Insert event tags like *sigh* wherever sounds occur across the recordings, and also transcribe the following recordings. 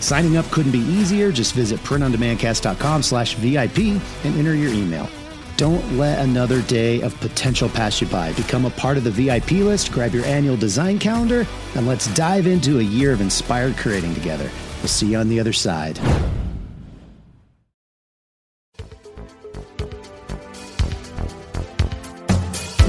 Signing up couldn't be easier. Just visit printondemandcast.com slash VIP and enter your email. Don't let another day of potential pass you by. Become a part of the VIP list, grab your annual design calendar, and let's dive into a year of inspired creating together. We'll see you on the other side.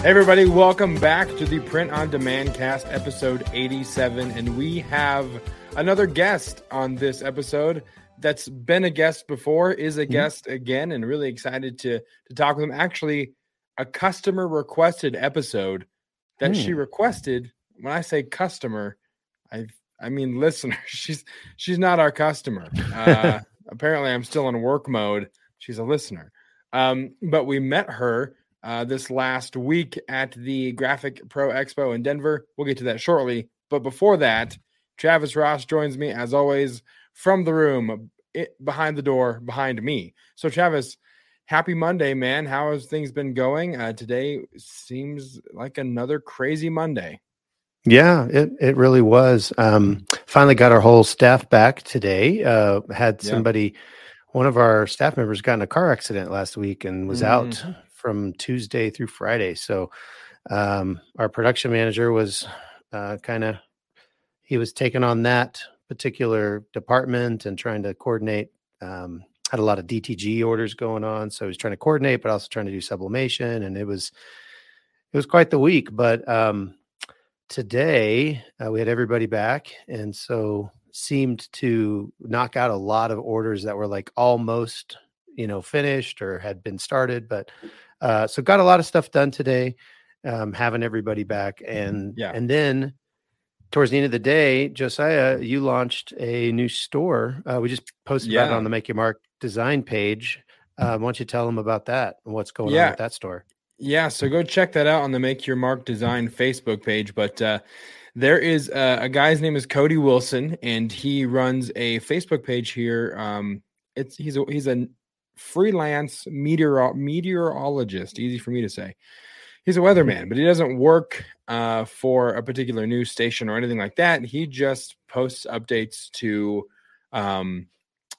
Hey everybody, welcome back to the Print on Demand Cast episode 87. And we have another guest on this episode that's been a guest before, is a guest again, and really excited to to talk with him. Actually, a customer requested episode that she requested. When I say customer, I I mean listener. *laughs* She's she's not our customer. Uh, *laughs* apparently, I'm still in work mode. She's a listener. Um, but we met her uh, this last week at the Graphic Pro Expo in Denver. We'll get to that shortly. But before that, Travis Ross joins me as always from the room it, behind the door behind me. So, Travis, happy Monday, man. How has things been going? Uh, today seems like another crazy Monday. Yeah, it, it really was. Um, finally got our whole staff back today. Uh, had Yeah. somebody, one of our staff members got in a car accident last week and was out from Tuesday through Friday. So um, our production manager was uh, kind of, he was taking on that particular department and trying to coordinate. Um, had a lot of DTG orders going on. So he was trying to coordinate, but also trying to do sublimation. And it was, it was quite the week, but um, today uh, we had everybody back and so seemed to knock out a lot of orders that were like almost you know finished or had been started but uh, so got a lot of stuff done today um, having everybody back and Yeah. and then towards the end of the day josiah you launched a new store uh, we just posted about it on the make your mark design page uh, why don't you tell them about that and what's going Yeah. on with that store Yeah, so go check that out on the Make Your Mark Design Facebook page. But uh, there is uh, a guy's name is Cody Wilson, and he runs a Facebook page here. Um, it's he's a, he's a freelance meteor meteorologist. Easy for me to say. He's a weatherman, but he doesn't work uh, for a particular news station or anything like that. He just posts updates to um,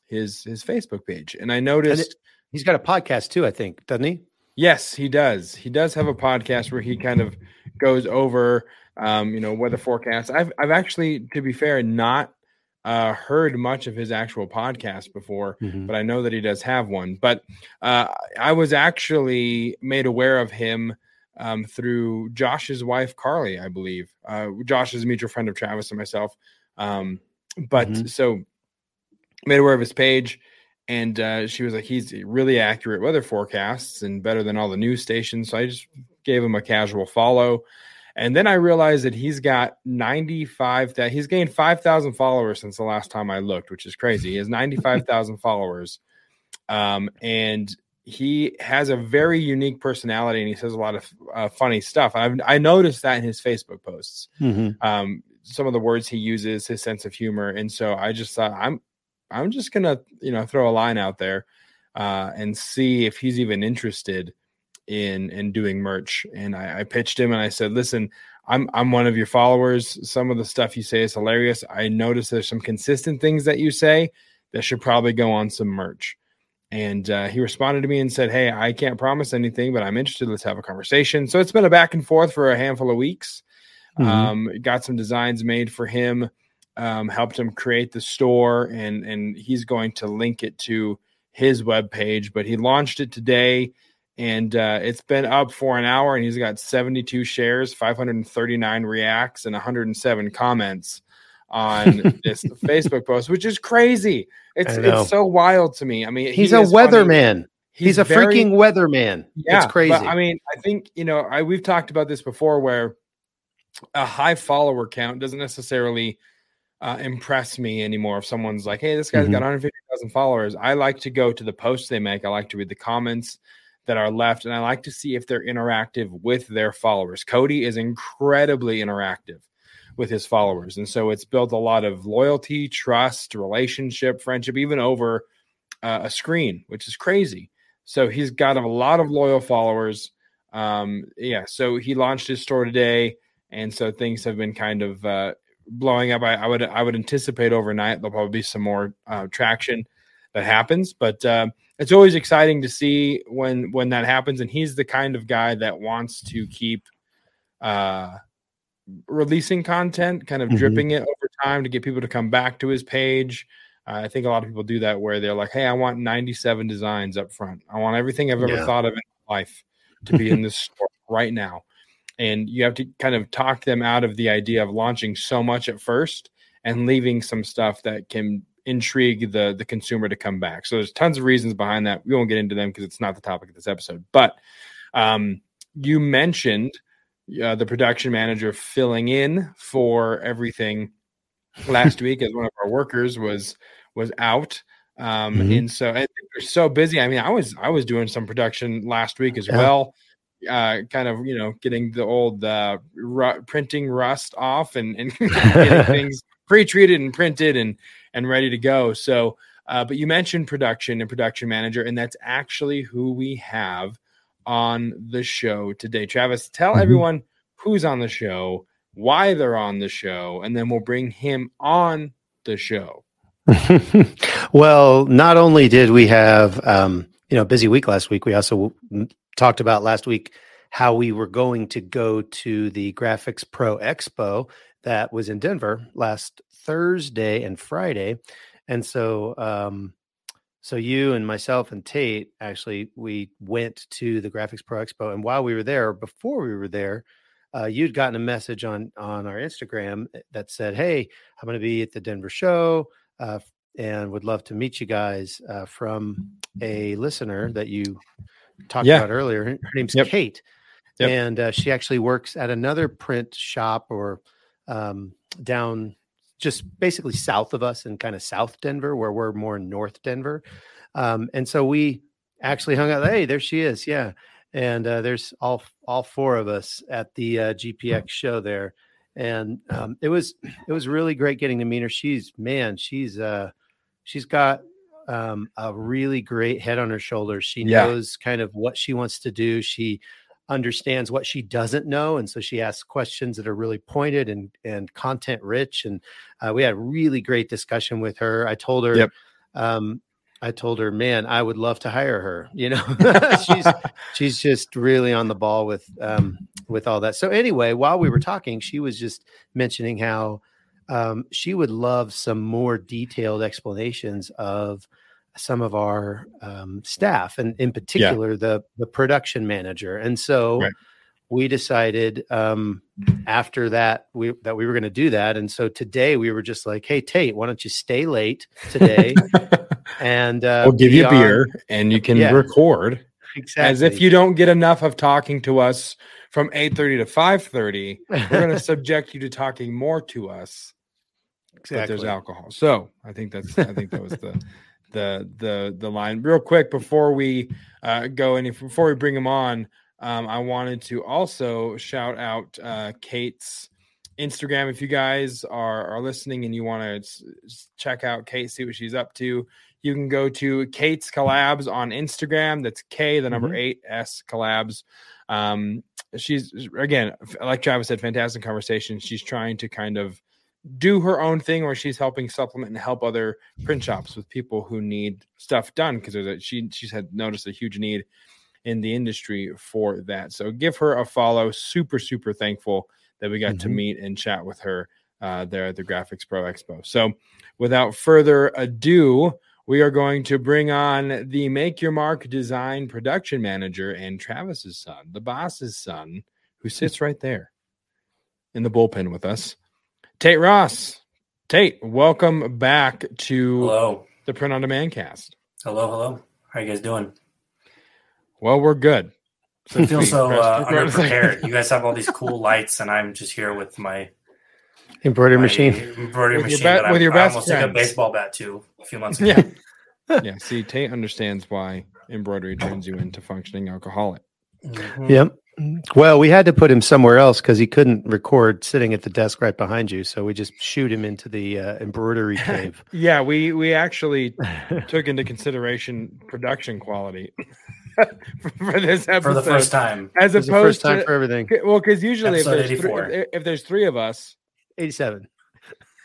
his his Facebook page, and I noticed. he's got a podcast too i think doesn't he Yes, he does. He does have a podcast where he kind of goes over, um, you know, weather forecasts. I've I've actually, to be fair, not uh, heard much of his actual podcast before, but I know that he does have one. But uh, I was actually made aware of him um, through Josh's wife, Carly, I believe. Uh, Josh is a mutual friend of Travis and myself. Um, but Mhm. so made aware of his page and uh, she was like, he's really accurate weather forecasts and better than all the news stations. So I just gave him a casual follow. And then I realized that he's got 95 that he's gained 5,000 followers since the last time I looked, which is crazy. He has 95,000 *laughs* followers. Um, and he has a very unique personality and he says a lot of uh, funny stuff. I've, I noticed that in his Facebook posts um, some of the words he uses, his sense of humor, and so I just thought I'm I'm just gonna you know throw a line out there uh, and see if he's even interested in in doing merch. And I, I pitched him and I said, listen, I'm I'm one of your followers. Some of the stuff you say is hilarious. I notice there's some consistent things that you say that should probably go on some merch. And uh, he responded to me and said, Hey, I can't promise anything, but I'm interested. Let's have a conversation. So it's been a back and forth for a handful of weeks. Mhm. Um, got some designs made for him um, helped him create the store, and and he's going to link it to his web page. But he launched it today, and uh, it's been up for an hour, and he's got 72 shares, 539 reacts, and 107 comments on *laughs* this Facebook post, which is crazy. It's it's so wild to me. I mean, he's he a weatherman. He's, he's, a very, freaking weatherman. Yeah, it's crazy. I mean, I think you know, I we've talked about this before, where a high follower count doesn't necessarily uh, impress me anymore. If someone's like, "Hey, this guy's mm-hmm. got 150,000 followers," I like to go to the posts they make. I like to read the comments that are left, and I like to see if they're interactive with their followers. Cody is incredibly interactive with his followers. And so it's built a lot of loyalty, trust, relationship, friendship, even over uh, a screen, which is crazy. So he's got a lot of loyal followers. Um, yeah, so he launched his store today, and so things have been kind of uh, blowing up. I, I, would I would anticipate overnight there'll probably be some more uh, traction that happens, but uh, it's always exciting to see when when that happens. And he's the kind of guy that wants to keep uh, releasing content, kind of mm-hmm. dripping it over time to get people to come back to his page. Uh, I think a lot of people do that where they're like, "Hey, I want 97 designs up front. I want everything I've ever yeah. thought of in life to be in *laughs* this store right now." And you have to kind of talk them out of the idea of launching so much at first and leaving some stuff that can intrigue the the consumer to come back. So there's tons of reasons behind that. We won't get into them because it's not the topic of this episode. But um, you mentioned uh, the production manager filling in for everything last *laughs* week as one of our workers was was out um mm-hmm. and so and they're so busy i mean i was i was doing some production last week as yeah. well uh kind of you know getting the old uh ru- printing rust off and and *laughs* getting *laughs* things pre-treated and printed and and ready to go so uh but you mentioned production and production manager and that's actually who we have on the show today. Travis, tell mm-hmm. everyone who's on the show, why they're on the show, and then we'll bring him on the show. *laughs* well, not only did we have um, you know busy week last week, we also talked about last week how we were going to go to the Graphics Pro Expo that was in Denver last Thursday and Friday, and so um, so you and myself and Taite actually we went to the Graphics Pro Expo, and while we were there, before we were there, uh, you'd gotten a message on on our Instagram eh, that said, "Hey, I'm going to be at the Denver show, uh, and would love to meet you guys." Uh, from a listener that you talked yeah. about earlier. Her name's yep. Kate, yep. and uh, she actually works at another print shop or um, down just basically south of us in kind of South Denver, where we're more North Denver. Um, and so we actually hung out. Hey, there she is. Yeah. And uh, there's all all four of us at the uh, GPX show there, and um, it was it was really great getting to meet her. She's man, she's uh, she's got um, a really great head on her shoulders. She yeah. knows kind of what she wants to do. She understands what she doesn't know and so she asks questions that are really pointed and and content rich and uh, we had a really great discussion with her. I told her yep. um, i told her man i would love to hire her *laughs* you know? *laughs* She's she's just really on the ball with um, with all that. So anyway while we were talking she was just mentioning how um, she would love some more detailed explanations of some of our um, staff, and in particular yeah. the the production manager. And so right. we decided um, after that we that we were going to do that. And so today we were just like, "Hey Taite, why don't you stay late today?" *laughs* and uh, we'll give you on, beer, and you can yeah, record exactly as if you don't get enough of talking to us from 8:30 to 5:30 we're going *laughs* to subject you to talking more to us exactly. but there's alcohol so i think that's i think that was the the the the line real quick before we uh, go any before we bring him on. Um, I wanted to also shout out uh, Kate's Instagram. If you guys are are listening and you want to check out Kate, see what she's up to, you can go to Kate's Collabs on Instagram. That's K, the number mm-hmm. eight S Collabs. Um, she's again, like Travis said, fantastic conversation. She's trying to kind of do her own thing where she's helping supplement and help other print shops with people who need stuff done because there's a she she's had noticed a huge need in the industry for that. So give her a follow. Super super thankful that we got mm-hmm. to meet and chat with her uh, there at the Graphics Pro Expo. So, without further ado, we are going to bring on the Make Your Mark design production manager and Travis's son, the boss's son, who sits right there in the bullpen with us, Taite Ross. Taite, welcome back to Hello. the Print on Demand cast. Hello, hello. How are you guys doing? Well, we're good. I feel so uh, underprepared. You guys have all these cool lights, and I'm just here with my, Embroidery my machine. embroidery With your machine. be- that I, with your I best almost took a baseball bat too a few months ago. Yeah. *laughs* yeah. See, Taite understands why embroidery turns you into functioning alcoholic. Mhm. Yep. Well, we had to put him somewhere else because he couldn't record sitting at the desk right behind you. So we just shoot him into the uh, embroidery *laughs* cave. Yeah, we we actually *laughs* took into consideration production quality *laughs* for this episode For the first time. as It was the opposed first time to for everything. well, because usually if there's, three, if, if there's three of us, 87.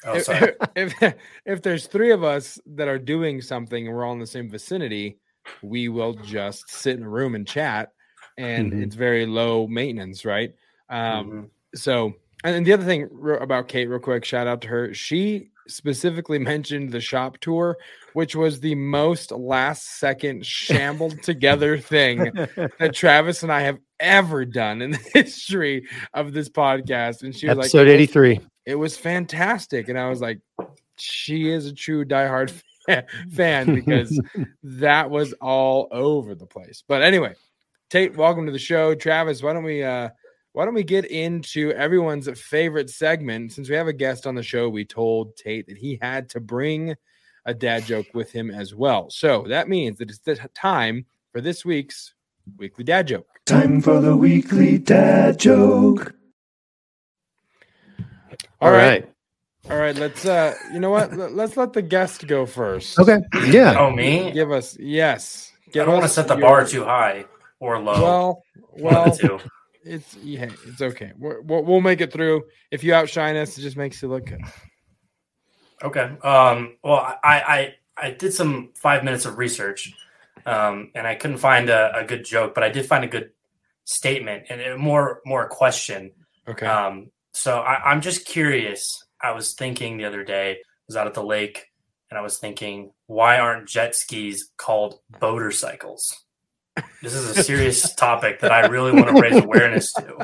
Oh, if, if if there's three of us that are doing something and we're all in the same vicinity, we will just sit in a room and chat, and Mhm. it's very low maintenance, right? Um, Mhm. so and the other thing about Kate, real quick, shout out to her. She specifically *laughs* mentioned the shop tour, which was the most last second shambled together *laughs* thing that Travis and I have ever done in the *laughs* history of this podcast. And she was Episode like, episode was- 83. It was fantastic. And I was like, she is a true diehard fa- fan because that was all over the place. But anyway, Taite, welcome to the show. Travis, why don't we uh why don't we get into everyone's favorite segment? Since we have a guest on the show, we told Taite that he had to bring a dad joke with him as well. So that means that it's the time for this week's weekly dad joke. Time for the weekly dad joke. All right. All right, let's uh you know what? Let- Let's let the guest go first. Okay. Yeah. Oh, me? Give us yes. I don't want to set the your- bar too high or low. Well, well, it's yeah, it's okay. We're, we'll we'll make it through. If you outshine us, it just makes you look good. Okay. Um, well, I, I I did some five minutes of research, um, and I couldn't find a, a good joke, but I did find a good statement and more more a question. Okay. Um, so I, I'm just curious. I was thinking the other day, I was out at the lake, and I was thinking, why aren't jet skis called boater cycles? This is a serious topic that I really want to raise awareness to.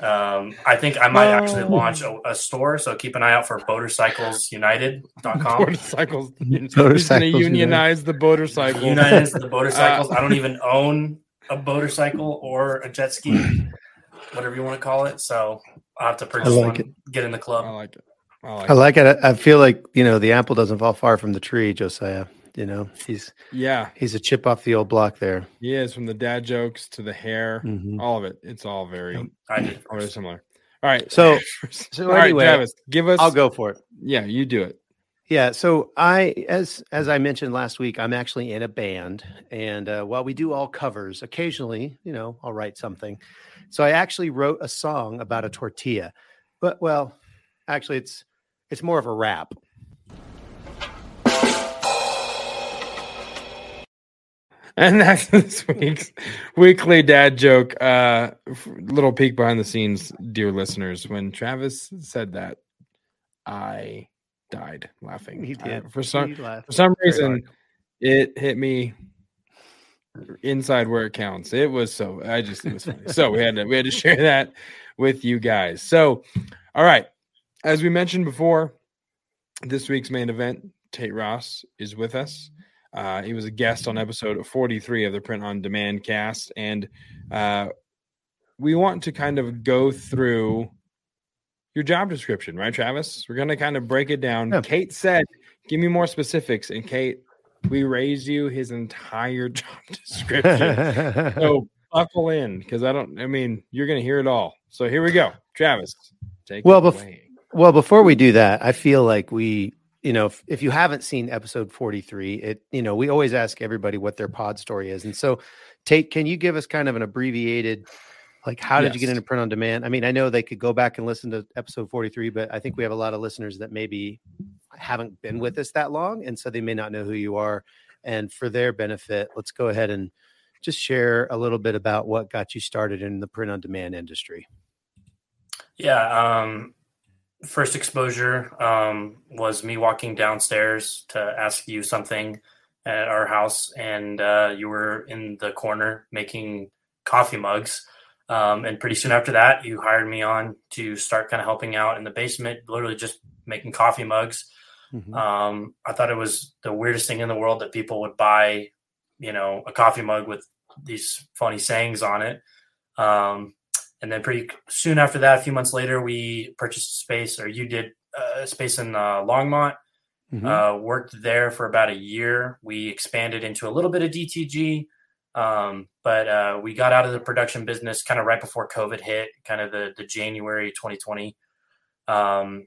Um, I think I might actually launch a, a store, so keep an eye out for boatercyclesunited.com. motorcycles. *laughs* He's going to Motorcycles unionize the motorcycle. United is the boater cycles. I don't even own a boater cycle or a jet ski, whatever you want to call it. So I'll have to purchase like one, get in the club. I like it. I like I it. like it. I I feel like, you know, the apple doesn't fall far from the tree, Josiah. You know, he's Yeah, he's a chip off the old block there. he is from the dad jokes to the hair, Mhm. all of it. It's all very, I all very similar. All right. So- *laughs* so all right, anyway, Travis, give us. I'll go for it. Yeah, you do it. Yeah, so I as as I mentioned last week, I'm actually in a band, and uh, while we do all covers, occasionally, you know, I'll write something. So I actually wrote a song about a tortilla, but well, actually, it's it's more of a rap. *laughs* And that's this week's weekly dad joke. Uh, little peek behind the scenes, dear listeners. When Travis said that, I died laughing. He did for some for some reason, it hit me inside where it counts. It was so I just it was funny. so we had to we had to share that with you guys. So, all right, as we mentioned before, this week's main event, Taite Ross is with us. Uh, he was a guest on episode 43 of the Print on Demand cast, and uh, we want to kind of go through your job description, right, Travis? We're going to kind of break it down. Yeah. Kate said, "Give me more specifics," and Kate, we raised you his entire *laughs* job description. *laughs* so buckle in because I don't. I mean, you're going to hear it all. So here we go, Travis. Take Well, it bef-. Well, before we do that, I feel like we, you know, if, if you haven't seen episode 43, it, you know, we always ask everybody what their pod story is. And so, Taite, can you give us kind of an abbreviated, like, how did you get into print on demand? I mean, I know they could go back and listen to episode 43, but I think we have a lot of listeners that maybe haven't been with us that long. And so they may not know who you are. And for their benefit, let's go ahead and just share a little bit about what got you started in the print on demand industry. Yeah. Um, first exposure um, was me walking downstairs to ask you something at our house, and uh, you were in the corner making coffee mugs. Um, and pretty soon after that, you hired me on to start kind of helping out in the basement, literally just making coffee mugs. Mm-hmm. Um, I thought it was the weirdest thing in the world that people would buy, you know, a coffee mug with these funny sayings on it. Um, and then pretty soon after that, a few months later, we purchased space, or you did uh, space in uh, Longmont. Mm-hmm. Uh, worked there for about a year. We expanded into a little bit of DTG, um, but uh, we got out of the production business kind of right before COVID hit, kind of the the January 2020. Um,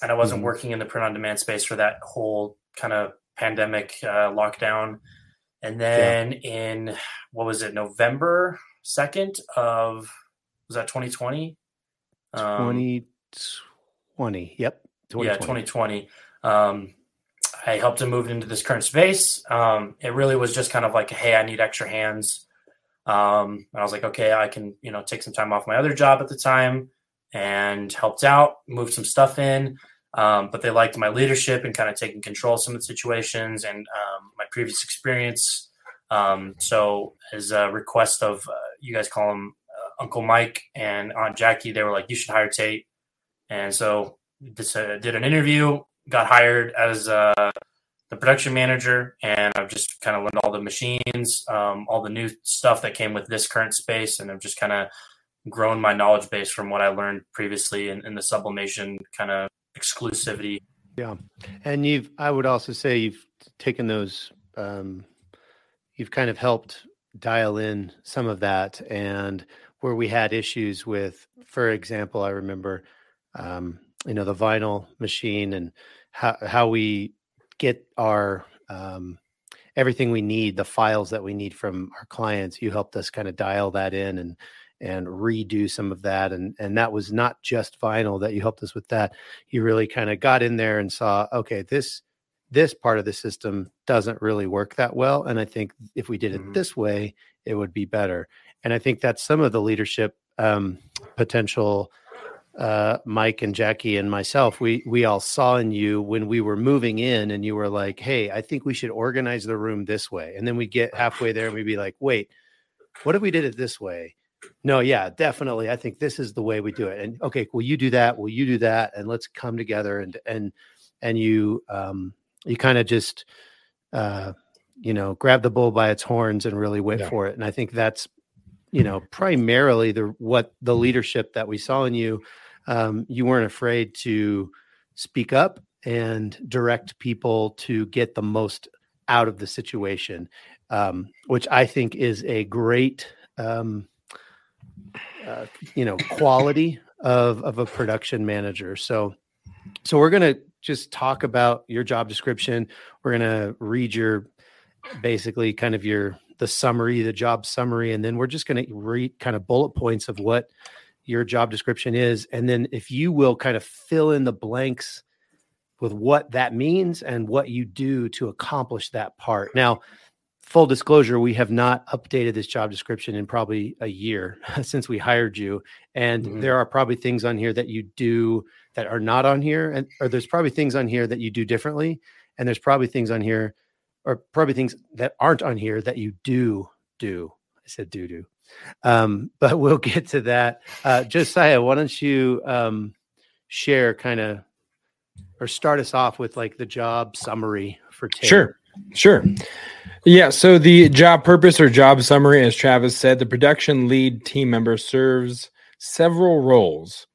and I wasn't mm-hmm. working in the print on demand space for that whole kind of pandemic uh, lockdown. And then yeah. in what was it, November 2nd of was that 2020? Um, 2020. Yep. 2020. Yeah, 2020. Um, I helped him move into this current space. Um, it really was just kind of like, hey, I need extra hands. Um, and I was like, okay, I can, you know, take some time off my other job at the time and helped out, moved some stuff in. Um, but they liked my leadership and kind of taking control of some of the situations and um, my previous experience. Um, so, as a request of uh, you guys call him uh, Uncle Mike and Aunt Jackie, they were like, "You should hire Taite." And so, this, uh, did an interview, got hired as uh, the production manager, and I've just kind of learned all the machines, um, all the new stuff that came with this current space, and I've just kind of grown my knowledge base from what I learned previously in, in the sublimation kind of exclusivity. Yeah, and you've I would also say you've taken those. Um, you've kind of helped dial in some of that, and where we had issues with, for example, I remember, um, you know, the vinyl machine and how how we get our um, everything we need, the files that we need from our clients. You helped us kind of dial that in and and redo some of that and and that was not just vinyl that you helped us with that you really kind of got in there and saw okay this this part of the system doesn't really work that well and i think if we did it mm-hmm. this way it would be better and i think that's some of the leadership um, potential uh, Mike and Jackie and myself, we we all saw in you when we were moving in, and you were like, "Hey, I think we should organize the room this way." And then we get halfway there, and we'd be like, "Wait, what if we did it this way?" No, yeah, definitely. I think this is the way we do it. And okay, will you do that? Will you do that? And let's come together and and and you um you kind of just uh you know grab the bull by its horns and really went yeah. for it. And I think that's you know primarily the what the leadership that we saw in you. Um, you weren't afraid to speak up and direct people to get the most out of the situation, um, which I think is a great um, uh, you know quality of of a production manager. So so we're gonna just talk about your job description. We're gonna read your basically kind of your the summary, the job summary, and then we're just gonna read kind of bullet points of what your job description is, and then if you will kind of fill in the blanks with what that means and what you do to accomplish that part. Now, full disclosure, we have not updated this job description in probably a year *laughs* since we hired you. And mm-hmm. there are probably things on here that you do that are not on here. And or there's probably things on here that you do differently. And there's probably things on here, or probably things that aren't on here that you do do. I said do do. Um, *laughs* but we'll get to that. Uh, Josiah, why don't you um, share kind of or start us off with like the job summary for Taylor? Sure. Sure. Yeah. So the job purpose or job summary, as Travis said, the production lead team member serves several roles,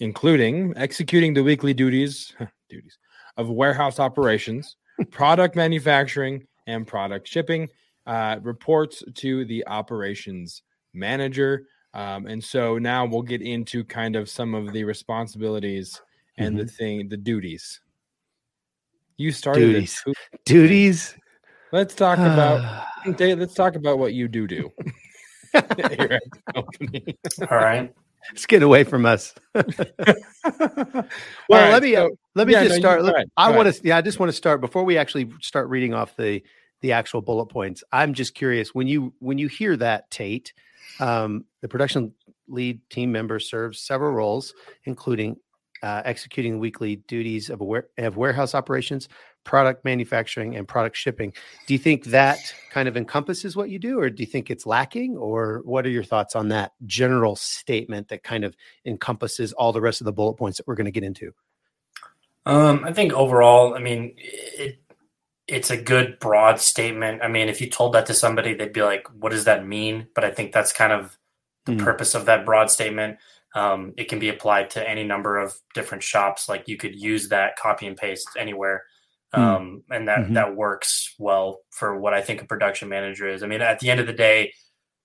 including executing the weekly duties *laughs* duties of warehouse operations, product manufacturing, and product shipping. Uh, reports to the operations manager. Um, and so now we'll get into kind of some of the responsibilities and mm-hmm. the thing, the duties. You started duties. Duties. Let's talk about Dave, *sighs* let's talk about what you do do. *laughs* *laughs* All right. Let's get away from us. *laughs* well, right, let me so, let me yeah, just no, start. Let, right, I want to yeah, I just want to start before we actually start reading off the the actual bullet points. I'm just curious when you when you hear that Taite, um, the production lead team member serves several roles, including uh, executing weekly duties of, of warehouse operations, product manufacturing, and product shipping. Do you think that kind of encompasses what you do, or do you think it's lacking? Or what are your thoughts on that general statement that kind of encompasses all the rest of the bullet points that we're going to get into? Um, I think overall, I mean, it, it's a good broad statement. I mean, if you told that to somebody, they'd be like, "What does that mean?" But I think that's kind of the mm. purpose of that broad statement. Um, it can be applied to any number of different shops. Like you could use that copy and paste anywhere, mm. um, and that mm-hmm. that works well for what I think a production manager is. I mean, at the end of the day,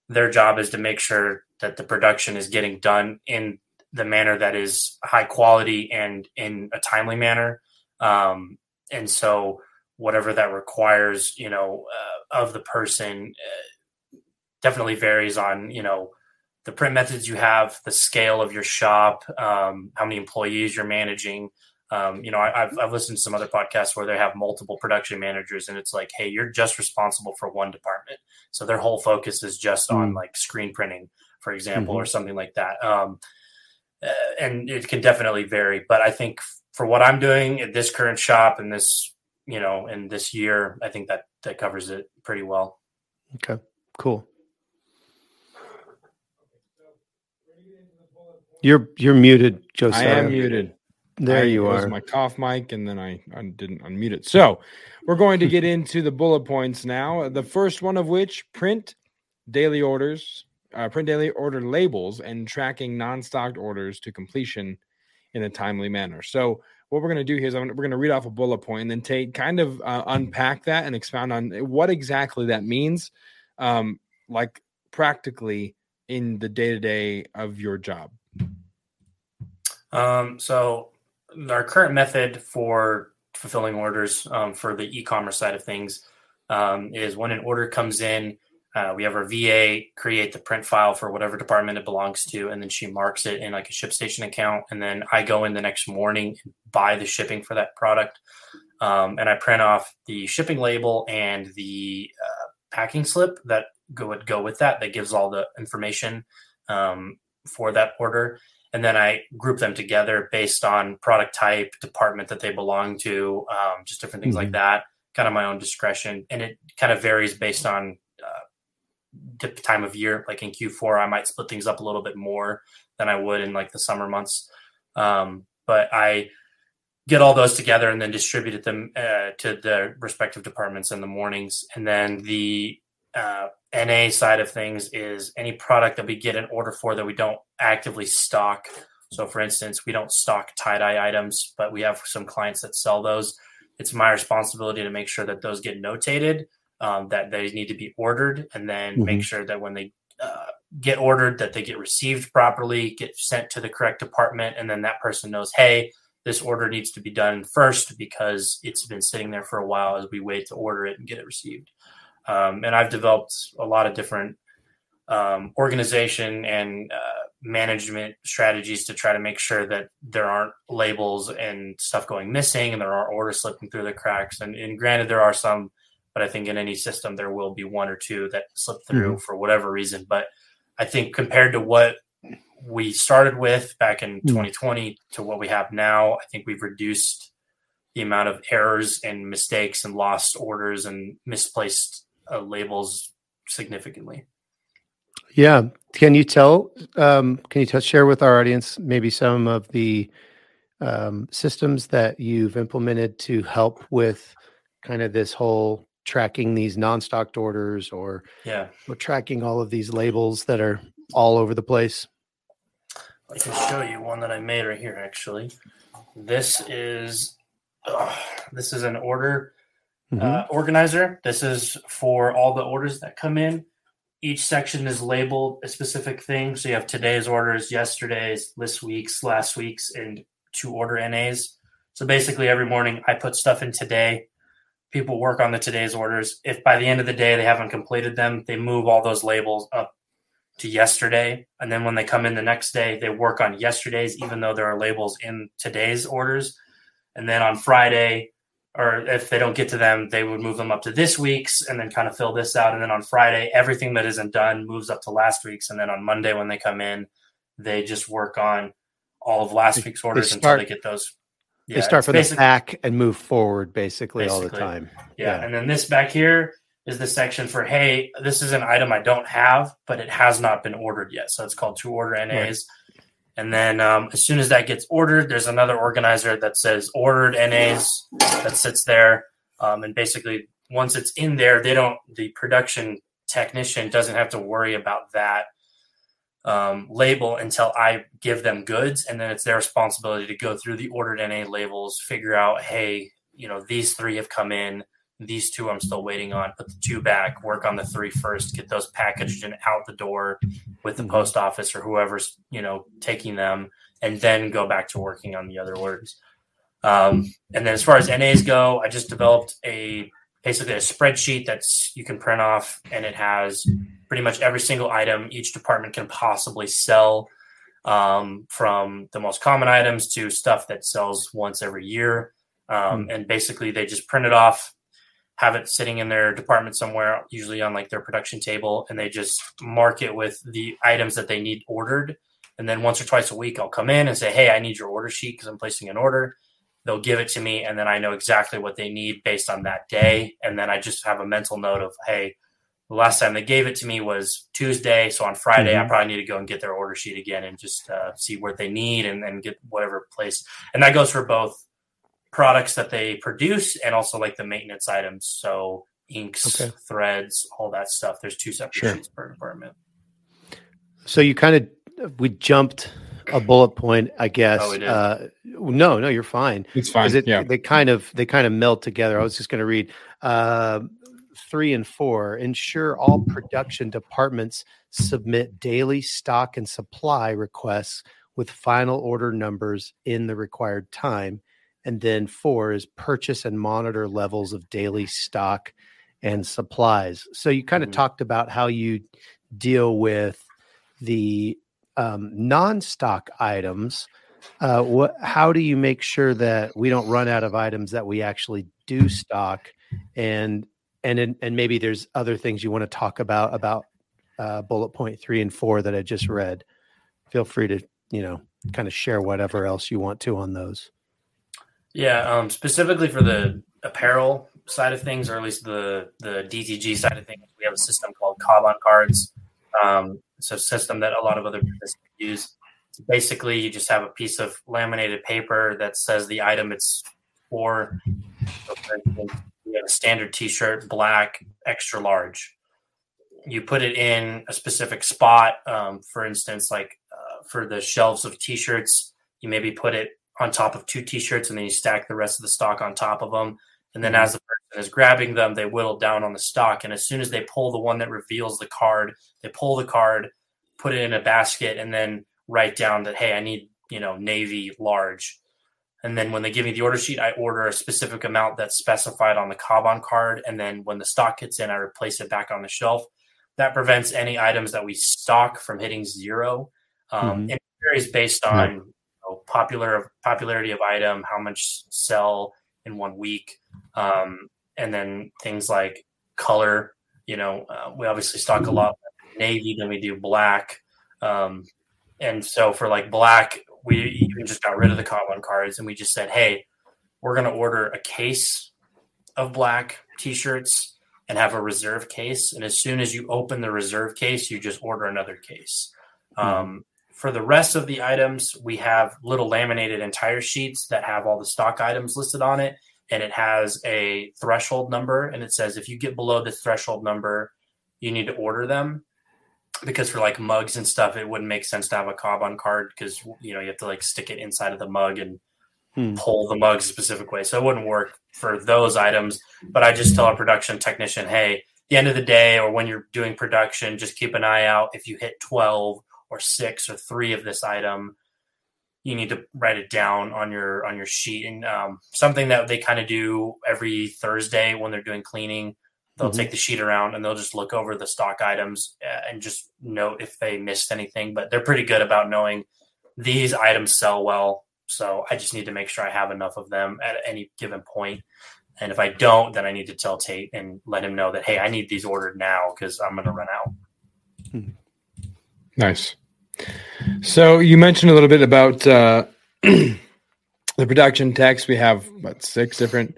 their job is to make sure that the production is getting done in the manner that is high quality and in a timely manner. Um, and so whatever that requires, you know, uh, of the person uh, definitely varies on, you know, the print methods you have, the scale of your shop, um, how many employees you're managing. Um, you know, I, have I've listened to some other podcasts where they have multiple production managers, and it's like, hey, you're just responsible for one department, so their whole focus is just mm. on like screen printing, for example, mm-hmm. or something like that. Um, uh, and it can definitely vary, but I think for what I'm doing at this current shop and this you know, in this year, I think that that covers it pretty well. Okay, cool. You're you're muted, Josiah. I am muted. There I, you are. my cough mic, and then I, I didn't unmute it. So we're going to get into the bullet points now. The first one of which print daily orders, uh, print daily order labels, and tracking non-stocked orders to completion in a timely manner. So what we're going to do here is I'm, we're going to read off a bullet point and then take kind of uh, unpack that and expound on what exactly that means, um, like practically in the day to day of your job. Um, so our current method for fulfilling orders um, for the e-commerce side of things um, is when an order comes in uh, we have our VA create the print file for whatever department it belongs to, and then she marks it in like a ShipStation account. And then I go in the next morning and buy the shipping for that product, um, and I print off the shipping label and the uh, packing slip that go, would go with that. That gives all the information um, for that order, and then I group them together based on product type, department that they belong to, um, just different things mm-hmm. like that. Kind of my own discretion, and it kind of varies based on uh, the time of year. Like in Q4, I might split things up a little bit more than I would in like the summer months. Um, but I get all those together and then distributed them uh, to the respective departments in the mornings. And then the uh, NA side of things is any product that we get an order for that we don't actively stock. So, for instance, we don't stock tie dye items, but we have some clients that sell those. It's my responsibility to make sure that those get notated um, that they need to be ordered, and then mm-hmm. make sure that when they uh, get ordered, that they get received properly, get sent to the correct department, and then that person knows, hey, this order needs to be done first because it's been sitting there for a while as we wait to order it and get it received. Um, and I've developed a lot of different um, organization and uh, management strategies to try to make sure that there aren't labels and stuff going missing and there aren't orders slipping through the cracks. And, and granted, there are some but I think in any system there will be one or two that slip through mm-hmm. for whatever reason. But I think compared to what we started with back in mm-hmm. 2020 to what we have now, I think we've reduced the amount of errors and mistakes and lost orders and misplaced uh, labels significantly. Yeah, can you tell? Um, can you tell, share with our audience maybe some of the um, systems that you've implemented to help with kind of this whole tracking these non-stocked orders or yeah we're tracking all of these labels that are all over the place i can show you one that i made right here actually this is uh, this is an order mm-hmm. uh, organizer this is for all the orders that come in each section is labeled a specific thing so you have today's orders yesterday's this week's last week's and two order nas so basically every morning i put stuff in today people work on the today's orders. If by the end of the day they haven't completed them, they move all those labels up to yesterday. And then when they come in the next day, they work on yesterday's, even though there are labels in today's orders. And then on Friday, or if they don't get to them, they would move them up to this week's and then kind of fill this out. And then on Friday, everything that isn't done moves up to last week's. And then on Monday, when they come in, they just work on all of last week's orders start- until they get those. they start from the back and move forward basically, all the time. Yeah. Yeah. And then this back here is the section for hey, this is an item I don't have, but it has not been ordered yet. So it's called to order NAs. And then um, as soon as that gets ordered, there's another organizer that says ordered NAs that sits there. Um, and basically, once it's in there, they don't, the production technician doesn't have to worry about that um, label until I give them goods. And then it's their responsibility to go through the ordered NA labels, figure out, hey, you know, these three have come in. These two I'm still waiting on. Put the two back, work on the three first, get those packaged and out the door with the Mhm. post office or whoever's, you know, taking them, and then go back to working on the other orders. Um, and then as far as NAs go, I just developed a basically a spreadsheet that's you can print off and it has pretty much every single item each department can possibly sell um, from the most common items to stuff that sells once every year um, and basically they just print it off have it sitting in their department somewhere usually on like their production table and they just mark it with the items that they need ordered. And then once or twice a week i'll come in and say hey i need your order sheet because i'm placing an order. They'll give it to me and then i know exactly what they need based on that day. And then i just have a mental note of hey the last time they gave it to me was tuesday so on friday i Mhm. probably need to go and get their order sheet again and just uh, see what they need and, and get whatever place. And that goes for both products that they produce and also like the maintenance items so inks Okay. threads all that stuff there's two separate Sure. sheets per department So you kind of we jumped a bullet point, I guess. Oh, we? Uh, no, no, you're fine. It's fine. It, yeah. They kind of they kind of meld together. I was just going to read uh, three and four. Ensure all production departments submit daily stock and supply requests with final order numbers in the required time. And then four is purchase and monitor levels of daily stock and supplies. So you kind of Mhm. talked about how you deal with the um, non-stock items. Uh, what? How do you make sure that we don't run out of items that we actually do stock, and and and and maybe there's other things you want to talk about about uh, bullet point three and four that I just read. Feel free to you know kind of share whatever else you want to on those. Yeah, um, specifically for the apparel side of things, or at least the the DTG side of things, we have a system called Kanban cards. Um, it's a system that a lot of other businesses use. Basically, you just have a piece of laminated paper that says the item it's for. So for instance, you have a standard T-shirt, black, extra large. You put it in a specific spot. Um, for instance, like uh, for the shelves of T-shirts, you maybe put it on top of two t-shirts and then you stack the rest of the stock on top of them and then as the person is grabbing them they whittle down on the stock. And as soon as they pull the one that reveals the card they pull the card put it in a basket and then write down that hey i need you know navy large. And then when they give me the order sheet i order a specific amount that's specified on the Kanban card. And then when the stock gets in i replace it back on the shelf. That prevents any items that we stock from hitting zero. Um, Mhm. and it varies based on Right. Know, popular popularity of item, how much sell in one week, um, and then things like color. You know, uh, we obviously stock a lot navy, than we do black, um, and so for like black, we even just got rid of the Kanban cards and we just said, hey, we're going to order a case of black t-shirts and have a reserve case, and as soon as you open the reserve case, you just order another case. Um, for the rest of the items, we have little laminated entire sheets that have all the stock items listed on it. And it has a threshold number. And it says if you get below this threshold number, you need to order them. Because for like mugs and stuff, it wouldn't make sense to have a Kanban card because you know you have to like stick it inside of the mug and Hmm. pull the mug a specific way. So it wouldn't work for those items. But I just tell a production technician, hey, the end of the day or when you're doing production, just keep an eye out. If you hit 12 or six or three of this item, you need to write it down on your on your sheet. And um, something that they kind of do every Thursday when they're doing cleaning, they'll Mhm. take the sheet around and they'll just look over the stock items uh, and just note if they missed anything. But they're pretty good about knowing these items sell well. So I just need to make sure I have enough of them at any given point. And if I don't, then I need to tell Taite and let him know that, hey, I need these ordered now because I'm going to run out. Nice. So you mentioned a little bit about uh, *clears throat* the production text. We have what six different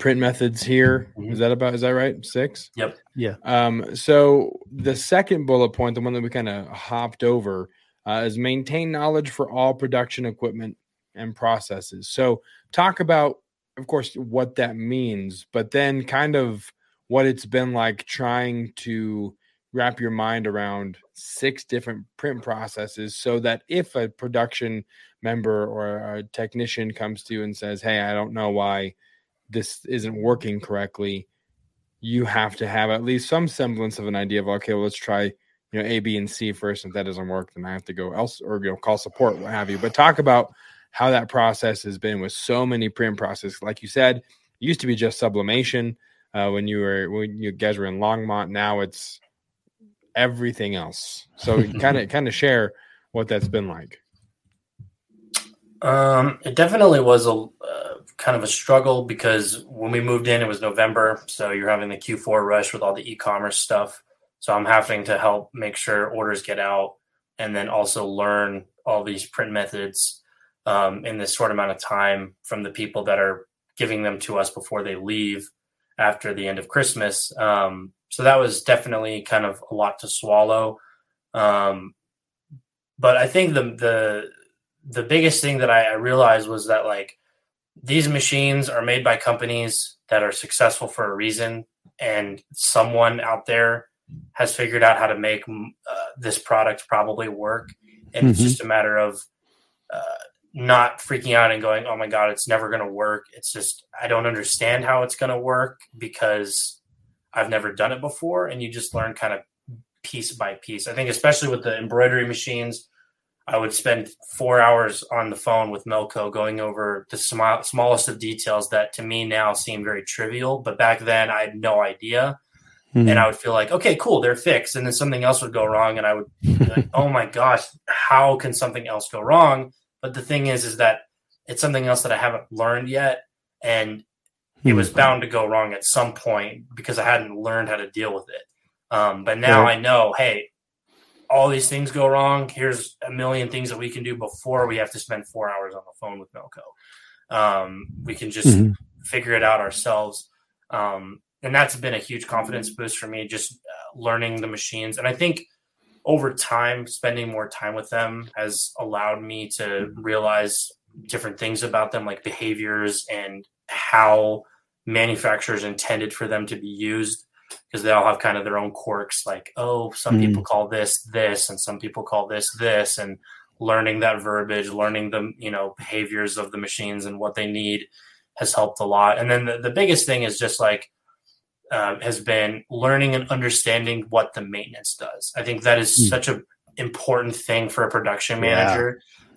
print methods here. Mhm. Is that about? Is that right? Six. Yep. Yeah. Um, so the second bullet point, the one that we kind of hopped over, uh, is maintain knowledge for all production equipment and processes. So talk about, of course, what that means, but then kind of what it's been like trying to wrap your mind around six different print processes so that if a production member or a technician comes to you and says, Hey, I don't know why this isn't working correctly, you have to have at least some semblance of an idea of okay, well, let's try you know A, B, and C first. If that doesn't work, then I have to go else or you know call support, what have you. But talk about how that process has been with so many print processes. Like you said, used to be just sublimation uh, when you were when you guys were in Longmont. Now it's everything else. So kind of kind of share what that's been like. Um, it definitely was a uh, kind of a struggle because when we moved in, it was November, so you're having the Q4 rush with all the e-commerce stuff. So I'm having to help make sure orders get out, and then also learn all these print methods um, in this short amount of time from the people that are giving them to us before they leave after the end of Christmas. Um, so that was definitely kind of a lot to swallow. Um, but I think the the the biggest thing that I, I realized was that like these machines are made by companies that are successful for a reason, and someone out there has figured out how to make uh, this product probably work, and it's Mhm. just a matter of uh, not freaking out and going, "Oh my god, it's never going to work." It's just I don't understand how it's going to work because I've never done it before, and you just learn kind of piece by piece. I think especially with the embroidery machines, I would spend four hours on the phone with Melco going over the sm- smallest of details that to me now seem very trivial, but back then I had no idea. Hmm. And I would feel like, okay, cool, they're fixed. And then something else would go wrong. And I would be like, *laughs* oh my gosh, how can something else go wrong? But the thing is, is that it's something else that I haven't learned yet. And it Hmm. was bound to go wrong at some point because I hadn't learned how to deal with it. Um, but now Right. I know, hey, all these things go wrong. Here's a million things that we can do before we have to spend four hours on the phone with Melco. Um, we can just Mhm. figure it out ourselves. Um, and that's been a huge confidence boost for me, just uh, learning the machines. And I think over time, spending more time with them has allowed me to realize different things about them, like behaviors and how manufacturers intended for them to be used because they all have kind of their own quirks like oh some Mm. people call this this and some people call this this and learning that verbiage learning the you know behaviors of the machines and what they need has helped a lot and then the, the biggest thing is just like um, has been learning and understanding what the maintenance does i think that is Mm. such an important thing for a production Yeah. manager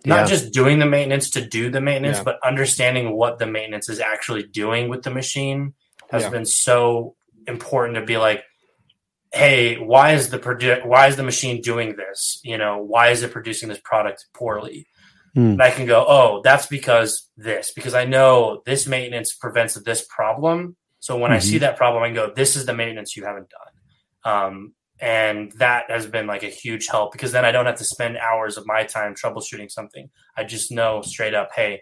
not Yeah. just doing the maintenance to do the maintenance Yeah. but understanding what the maintenance is actually doing with the machine has Yeah. been so important to be like hey why is the produ- why is the machine doing this you know why is it producing this product poorly Hmm. and i can go oh that's because this because i know this maintenance prevents this problem so when i see that problem i go this is the maintenance you haven't done. Um, and that has been like a huge help because then i don't have to spend hours of my time troubleshooting something. I just know straight up hey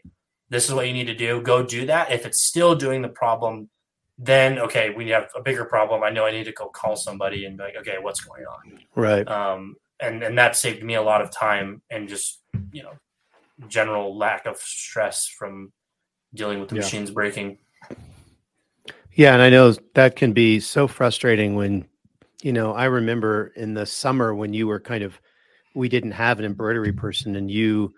this is what you need to do. Go do that. If it's still doing the problem then okay we have a bigger problem. I know i need to go call somebody and be like okay what's going on? Right. um, and and that saved me a lot of time and just you know general lack of stress from dealing with the Yeah. machines breaking Yeah, and I know that can be so frustrating when, you know, I remember in the summer when you were kind of, we didn't have an embroidery person and you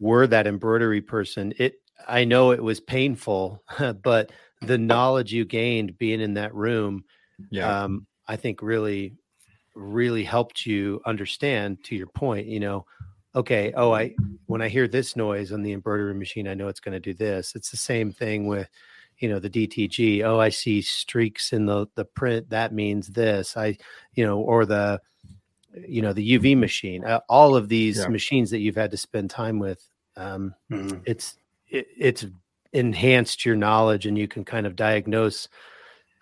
were that embroidery person. It, I know it was painful, *laughs* but the knowledge you gained being in that room, Yeah. um, I think really, really helped you understand to your point, you know, okay, oh, I, when I hear this noise on the embroidery machine, I know it's going to do this. It's the same thing with, you know the DTG. Oh, I see streaks in the the print. That means this. I, you know, or the, you know, the UV machine. Uh, all of these Yeah. machines that you've had to spend time with. Um, Mhm. it's it, it's enhanced your knowledge, and you can kind of diagnose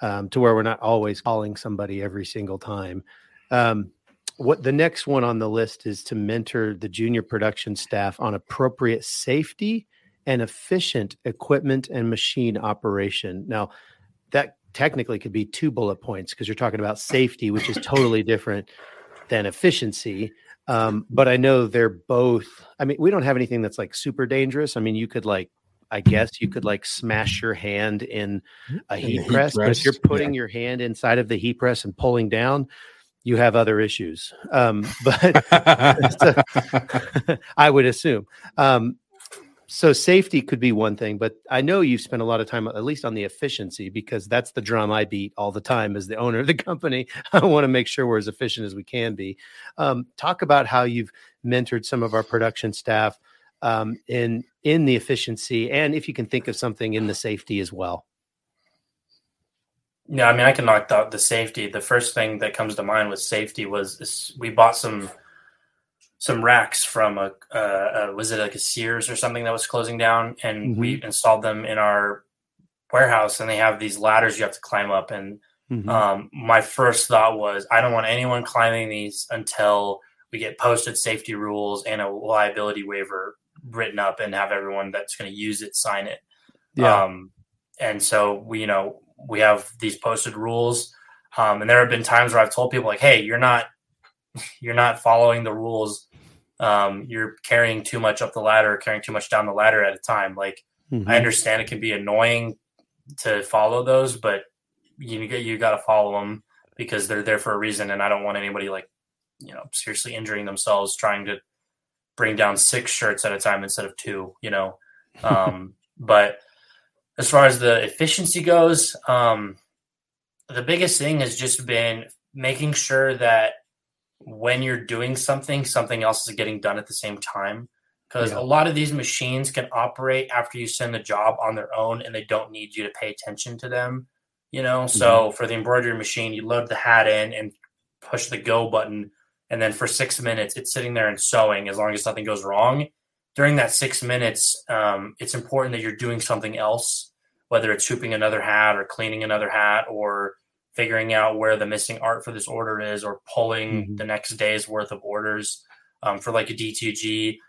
um, to where we're not always calling somebody every single time. Um, what the next one on the list is to mentor the junior production staff on appropriate safety and efficient equipment and machine operation. Now, that technically could be two bullet points because you're talking about safety, which is totally different than efficiency. Um, but I know they're both. I mean, we don't have anything that's like super dangerous. I mean, you could like, I guess you could like smash your hand in a heat, heat press, but if you're press, putting your hand inside of the heat press and pulling down, you have other issues. Um, *laughs* but *laughs* *laughs* I would assume. Um, so safety could be one thing, but I know you've spent a lot of time, at least on the efficiency, because that's the drum I beat all the time as the owner of the *laughs* company. I want to make sure we're as efficient as we can be. Um, talk about how you've mentored some of our production staff um, in in the efficiency, and if you can think of something in the safety as well. Yeah, I mean, I can knock out the safety. The first thing that comes to mind with safety was we bought some some racks from a, uh, uh, was it like a Sears or something that was closing down, and Mm-hmm. we installed them in our warehouse. And they have these ladders you have to climb up. And Mhm. um, my first thought was, I don't want anyone climbing these until we get posted safety rules and a liability waiver written up, and have everyone that's going to use it sign it. yeah, Um, and so we, you know, we have these posted rules. Um, and there have been times where I've told people like, Hey, you're not, you're not following the rules. Um, you're carrying too much up the ladder, carrying too much down the ladder at a time. Like Mhm. I understand it can be annoying to follow those, but you, you got to follow them because they're there for a reason. And I don't want anybody like, you know, seriously injuring themselves trying to bring down six shirts at a time instead of two, you know? *laughs* Um, but as far as the efficiency goes, um, the biggest thing has just been making sure that when you're doing something, something else is getting done at the same time. Because Yeah. a lot of these machines can operate after you send the job on their own and they don't need you to pay attention to them. You know, so for the embroidery machine, you load the hat in and push the go button. And then for six minutes, it's sitting there and sewing as long as nothing goes wrong during that six minutes, um, it's important that you're doing something else, whether it's hooping another hat or cleaning another hat or figuring out where the missing art for this order is or pulling Mhm. the next day's worth of orders. Um, for like a DTG,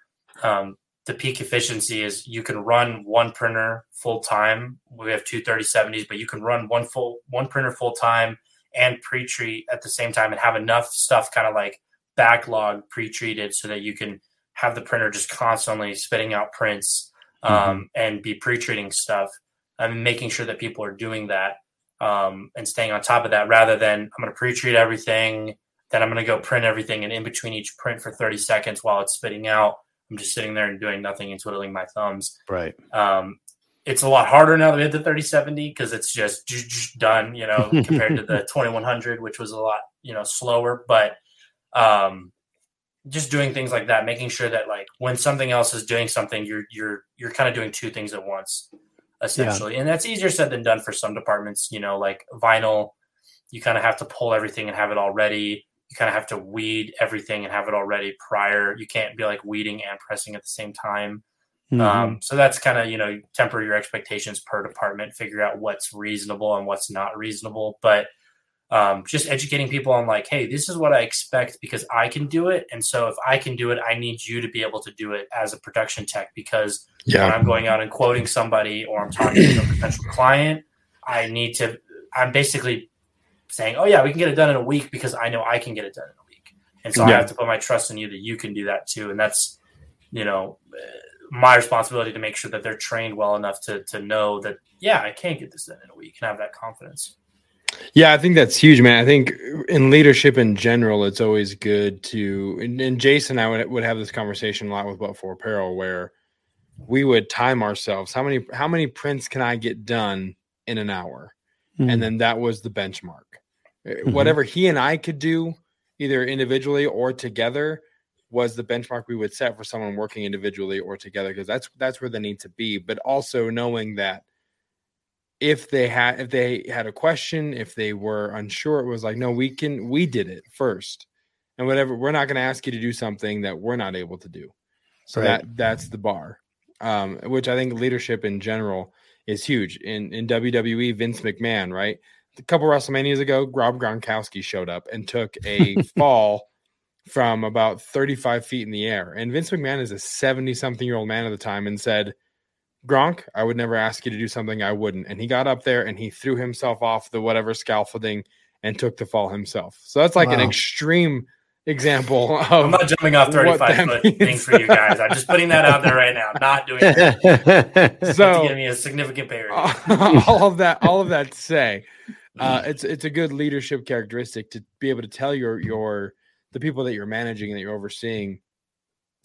um, the peak efficiency is you can run one printer full time. We have two 3070s, but you can run one full one printer full time and pre-treat at the same time and have enough stuff kind of like backlog pre-treated so that you can have the printer just constantly spitting out prints um, and be pre-treating stuff and making sure that people are doing that um, and staying on top of that rather than I'm going to pre-treat everything, then I'm going to go print everything, and in between each print for 30 seconds while it's spitting out, I'm just sitting there and doing nothing and twiddling my thumbs. right. Um, it's a lot harder now that we the 3070 because it's just done, you know, *laughs* compared to the 2100, which was a lot, you know, slower. But um, just doing things like that, making sure that like when something else is doing something, you're you're you're kind of doing two things at once, essentially. And that's easier said than done for some departments. You know, like vinyl, you kind of have to pull everything and have it all ready. You kind of have to weed everything and have it all ready prior. You can't be like weeding and pressing at the same time. Mhm. Um, so that's kind of you know temper your expectations per department, figure out what's reasonable and what's not reasonable. But um, just educating people on like, hey, this is what I expect because I can do it, and so if I can do it, I need you to be able to do it as a production tech because when I'm going out and quoting somebody or I'm talking to a potential client, I need to. I'm basically saying, oh yeah, we can get it done in a week because I know I can get it done in a week, and so I have to put my trust in you that you can do that too, and that's you know my responsibility to make sure that they're trained well enough to to know that yeah, I can get this done in a week and have that confidence. Yeah, I think that's huge, man. I think in leadership in general, it's always good to and, and Jason and I would, would have this conversation a lot with But for Apparel where we would time ourselves. How many how many prints can I get done in an hour? Mhm. And then that was the benchmark. Uh, Mhm. Whatever he and I could do, either individually or together, was the benchmark we would set for someone working individually or together because that's that's where they need to be. But also knowing that if they had if they had a question if they were unsure it was like no we can we did it first and whatever we're not going to ask you to do something that we're not able to do so Right. that that's the bar um which i think leadership in general is huge in in wwe vince mcmahon right a couple wrestlemanias ago rob gronkowski showed up and took a *laughs* fall from about 35 feet in the air. And Vince McMahon is a 70 something year old man at the time and said, Gronk, I would never ask you to do something I wouldn't. And he got up there and he threw himself off the whatever scaffolding and took the fall himself. So that's like wow. an extreme example *laughs* of I'm not jumping off 35 foot means. thing for you guys. I'm just putting that out there right now. Not doing that. *laughs* so to give me a significant pay *laughs* all of that, all of that to say, uh, it's it's a good leadership characteristic to be able to tell your your the people that you're managing and that you're overseeing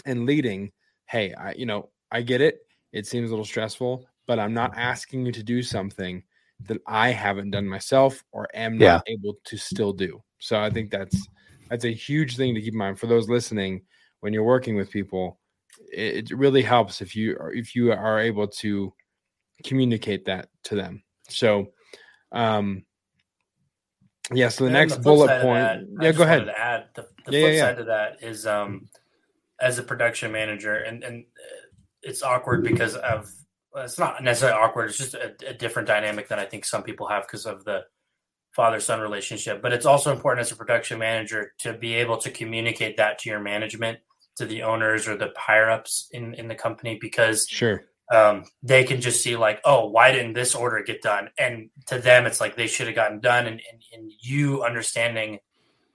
and leading, hey, I you know, I get it. It seems a little stressful, but I'm not asking you to do something that I haven't done myself or am yeah. not able to still do. So I think that's that's a huge thing to keep in mind for those listening when you're working with people. It, it really helps if you are if you are able to communicate that to them. So um yeah, so the and next the bullet point. That, yeah, go ahead. To add the, the yeah, flip yeah, side of that is um as a production manager and and it's awkward because of it's not necessarily awkward. It's just a, a different dynamic than I think some people have because of the father son relationship. But it's also important as a production manager to be able to communicate that to your management, to the owners or the higher ups in in the company because sure. Um, they can just see like, oh, why didn't this order get done? And to them, it's like they should have gotten done. And, and, and you understanding,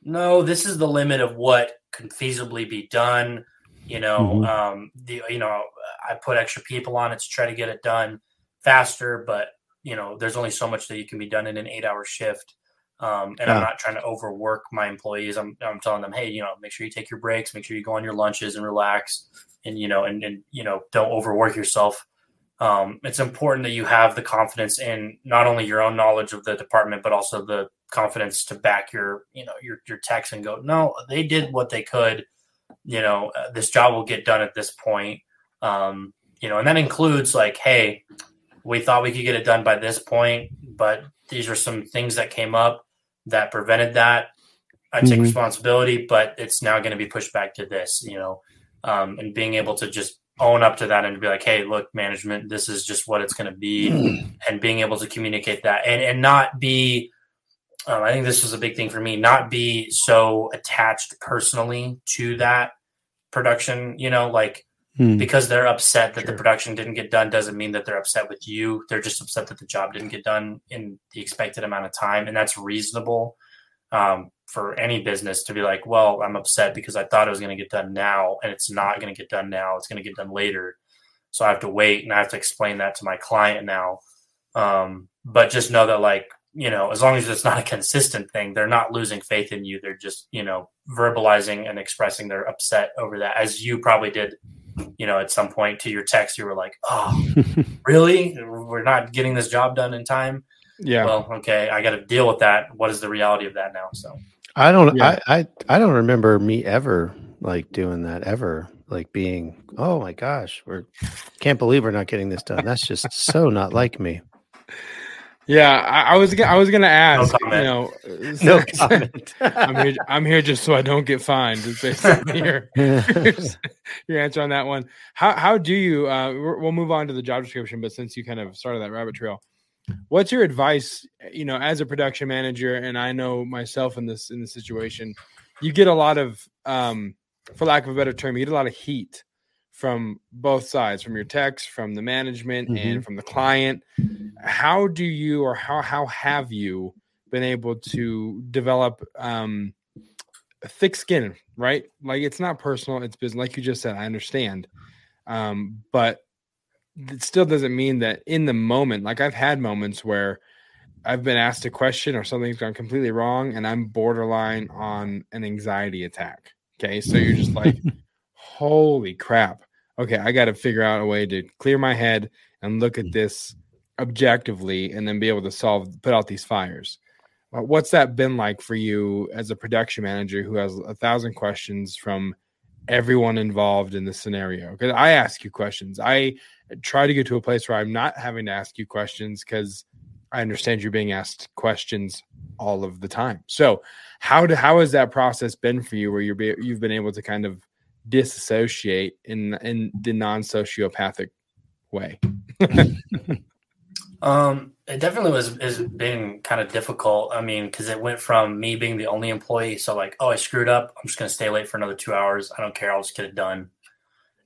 no, this is the limit of what can feasibly be done you know, mm-hmm. um, the you know, I put extra people on it to try to get it done faster, but you know, there's only so much that you can be done in an eight-hour shift. Um, and yeah. I'm not trying to overwork my employees. I'm, I'm telling them, hey, you know, make sure you take your breaks, make sure you go on your lunches and relax, and you know, and and you know, don't overwork yourself. Um, it's important that you have the confidence in not only your own knowledge of the department, but also the confidence to back your, you know, your your techs and go, no, they did what they could you know, uh, this job will get done at this point. Um, you know, and that includes like, hey, we thought we could get it done by this point, but these are some things that came up that prevented that. I take mm-hmm. responsibility, but it's now going to be pushed back to this, you know, um, and being able to just own up to that and be like, hey, look, management, this is just what it's going to be, mm. and being able to communicate that and and not be um, I think this was a big thing for me, not be so attached personally to that production, you know, like hmm. because they're upset that sure. the production didn't get done doesn't mean that they're upset with you. They're just upset that the job didn't get done in the expected amount of time. And that's reasonable um, for any business to be like, well, I'm upset because I thought it was going to get done now and it's not going to get done now. It's going to get done later. So I have to wait and I have to explain that to my client now. Um, but just know that like you know, as long as it's not a consistent thing, they're not losing faith in you. They're just, you know, verbalizing and expressing their upset over that, as you probably did, you know, at some point to your text. You were like, "Oh, *laughs* really? We're not getting this job done in time." Yeah. Well, okay, I got to deal with that. What is the reality of that now? So, I don't, yeah. I, I, I don't remember me ever like doing that ever like being oh my gosh we're can't believe we're not getting this done that's just so not like me yeah, I, I, was I was gonna ask. *laughs* No you know, no comment. I'm here. I'm here just so I don't get fined. Is basically *laughs* your, *laughs* your answer on that one. How how do you? Uh, we'll move on to the job description, but since you kind of started that rabbit trail, what's your advice? You know, as a production manager, and I know myself in this in this situation, you get a lot of, um, for lack of a better term, you get a lot of heat from both sides, from your techs, from the management, mm-hmm. and from the client. How do you, or how how have you been able to develop um, thick skin? Right, like it's not personal; it's business. Like you just said, I understand, um, but it still doesn't mean that in the moment. Like I've had moments where. I've been asked a question or something's gone completely wrong, and I'm borderline on an anxiety attack. Okay. So you're just like, *laughs* holy crap okay, I got to figure out a way to clear my head and look at mm. this objectively and then be able to solve, put out these fires. Uh, what's that been like for you as a production manager who has a thousand questions from everyone involved in the scenario? Because I ask you questions. I try to get to a place where I'm not having to ask you questions because I understand you're being asked questions all of the time. So, how do, how has that process been for you, where you're be, you've been able to kind of disassociate in in the non-sociopathic way *laughs* *laughs* Um, it definitely was has been kind of difficult. I mean, because it went from me being the only employee, so like, oh, I screwed up. I'm just gonna stay late for another two hours. I don't care. I'll just get it done.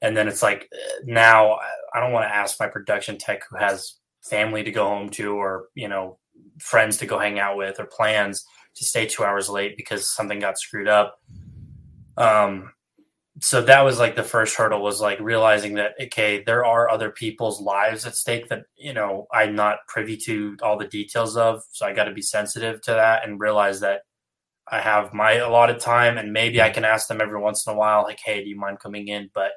And then it's like now I don't want to ask my production tech who has family to go home to, or you know, friends to go hang out with, or plans to stay two hours late because something got screwed up. Um, so that was like the first hurdle was like realizing that okay there are other people's lives at stake that you know i'm not privy to all the details of so i got to be sensitive to that and realize that i have my allotted time and maybe i can ask them every once in a while like hey do you mind coming in? But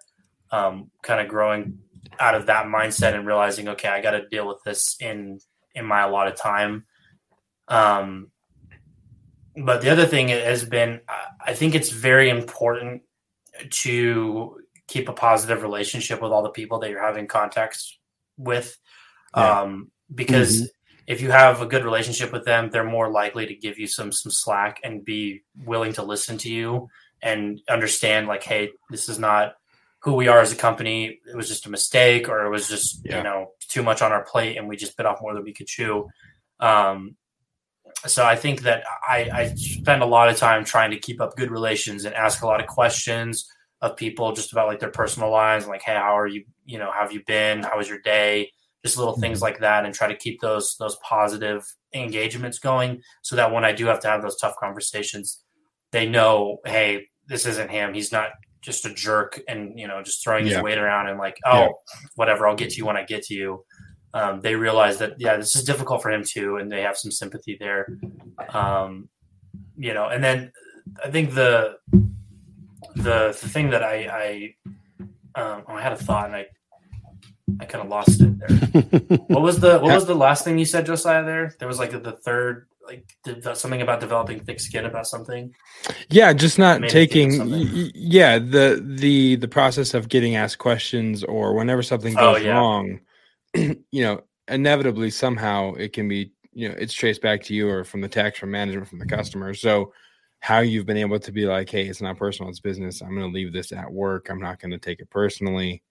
um, kind of growing out of that mindset and realizing okay i got to deal with this in in my allotted time. Um but the other thing has been i think it's very important to keep a positive relationship with all the people that you're having contacts with. Yeah. Um, because mm-hmm. if you have a good relationship with them, they're more likely to give you some some slack and be willing to listen to you and understand like, hey, this is not who we are as a company. It was just a mistake, or it was just yeah. you know too much on our plate, and we just bit off more than we could chew. Um, so I think that I, I spend a lot of time trying to keep up good relations and ask a lot of questions of people just about like their personal lives, like, hey, how are you? You know, how have you been? How was your day? Just little things mm-hmm. like that, and try to keep those those positive engagements going, so that when I do have to have those tough conversations, they know, hey, this isn't him. He's not just a jerk and you know just throwing yeah. his weight around and like, oh, yeah. whatever, I'll get to you when I get to you um, they realize that yeah, this is difficult for him too, and they have some sympathy there. Um, you know, and then I think the the, the thing that I I, um, oh, I had a thought and I I kind of lost it there. *laughs* what was the what was the last thing you said, Josiah? There, there was like the third like something about developing thick skin about something yeah just not taking yeah the the the process of getting asked questions or whenever something oh, goes oh, yeah. wrong *clears throat* you know, inevitably somehow it can be, you know, it's traced back to you or from the tax, from management, from the customer. So how you've been able to be like, hey, it's not personal, it's business. I'm going to leave this at work. I'm not going to take it personally.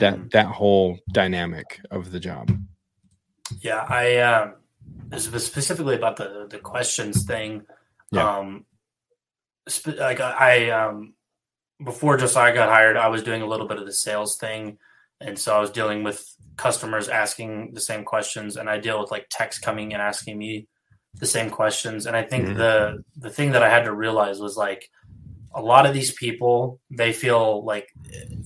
That mm. that whole dynamic of the job. Yeah, I um, specifically about the the questions thing. Yeah. Um, sp- like I um, before Josiah got hired, I was doing a little bit of the sales thing and so I was dealing with customers asking the same questions, and I deal with like text coming and asking me the same questions. And I think mm-hmm. the the thing that I had to realize was like a lot of these people they feel like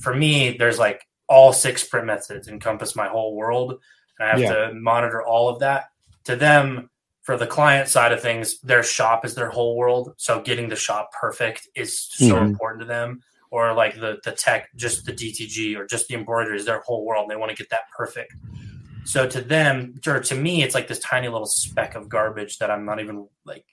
for me there's like all six print methods encompass my whole world, and I have yeah. to monitor all of that. To them, for the client side of things, their shop is their whole world. So getting the shop perfect is so mm-hmm. important to them or like the the tech, just the DTG or just the embroidery is their whole world. And they want to get that perfect. So to them, or to me, it's like this tiny little speck of garbage that I'm not even like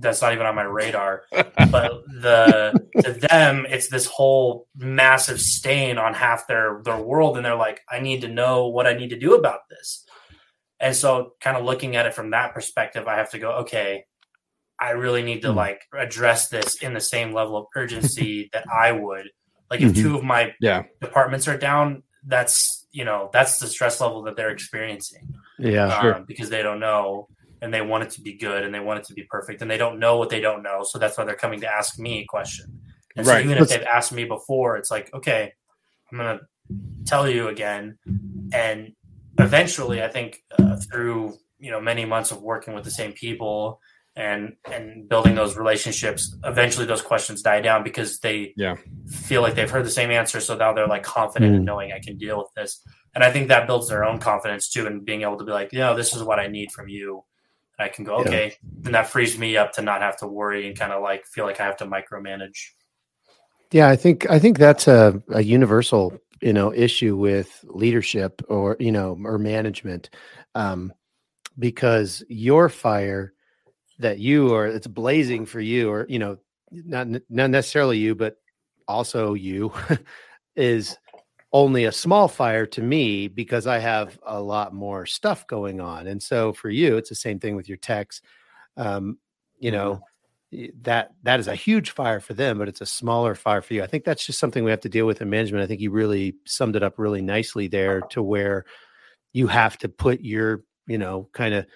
that's not even on my radar. *laughs* but the to them, it's this whole massive stain on half their their world, and they're like, I need to know what I need to do about this. And so, kind of looking at it from that perspective, I have to go, okay, I really need to mm. like address this in the same level of urgency *laughs* that I would. Like if mm-hmm. two of my yeah. departments are down, that's you know that's the stress level that they're experiencing. Yeah, um, sure. because they don't know and they want it to be good and they want it to be perfect and they don't know what they don't know, so that's why they're coming to ask me a question. And right. so even if they've asked me before, it's like okay, I'm gonna tell you again, and eventually, I think uh, through you know many months of working with the same people and and building those relationships eventually those questions die down because they yeah. feel like they've heard the same answer. So now they're like confident mm. in knowing i can deal with this. And i think that builds their own confidence too and being able to be like you know this is what i need from you. And i can go okay. Yeah. and that frees me up to not have to worry and kind of like feel like i have to micromanage. Yeah i think i think that's a, a universal you know issue with leadership or you know or management um because your fire that you or it's blazing for you or you know not not necessarily you but also you *laughs* is only a small fire to me because I have a lot more stuff going on. And so for you, it's the same thing with your techs. Um, you know, that that is a huge fire for them, but it's a smaller fire for you. I think that's just something we have to deal with in management. I think you really summed it up really nicely there to where you have to put your you know, kind of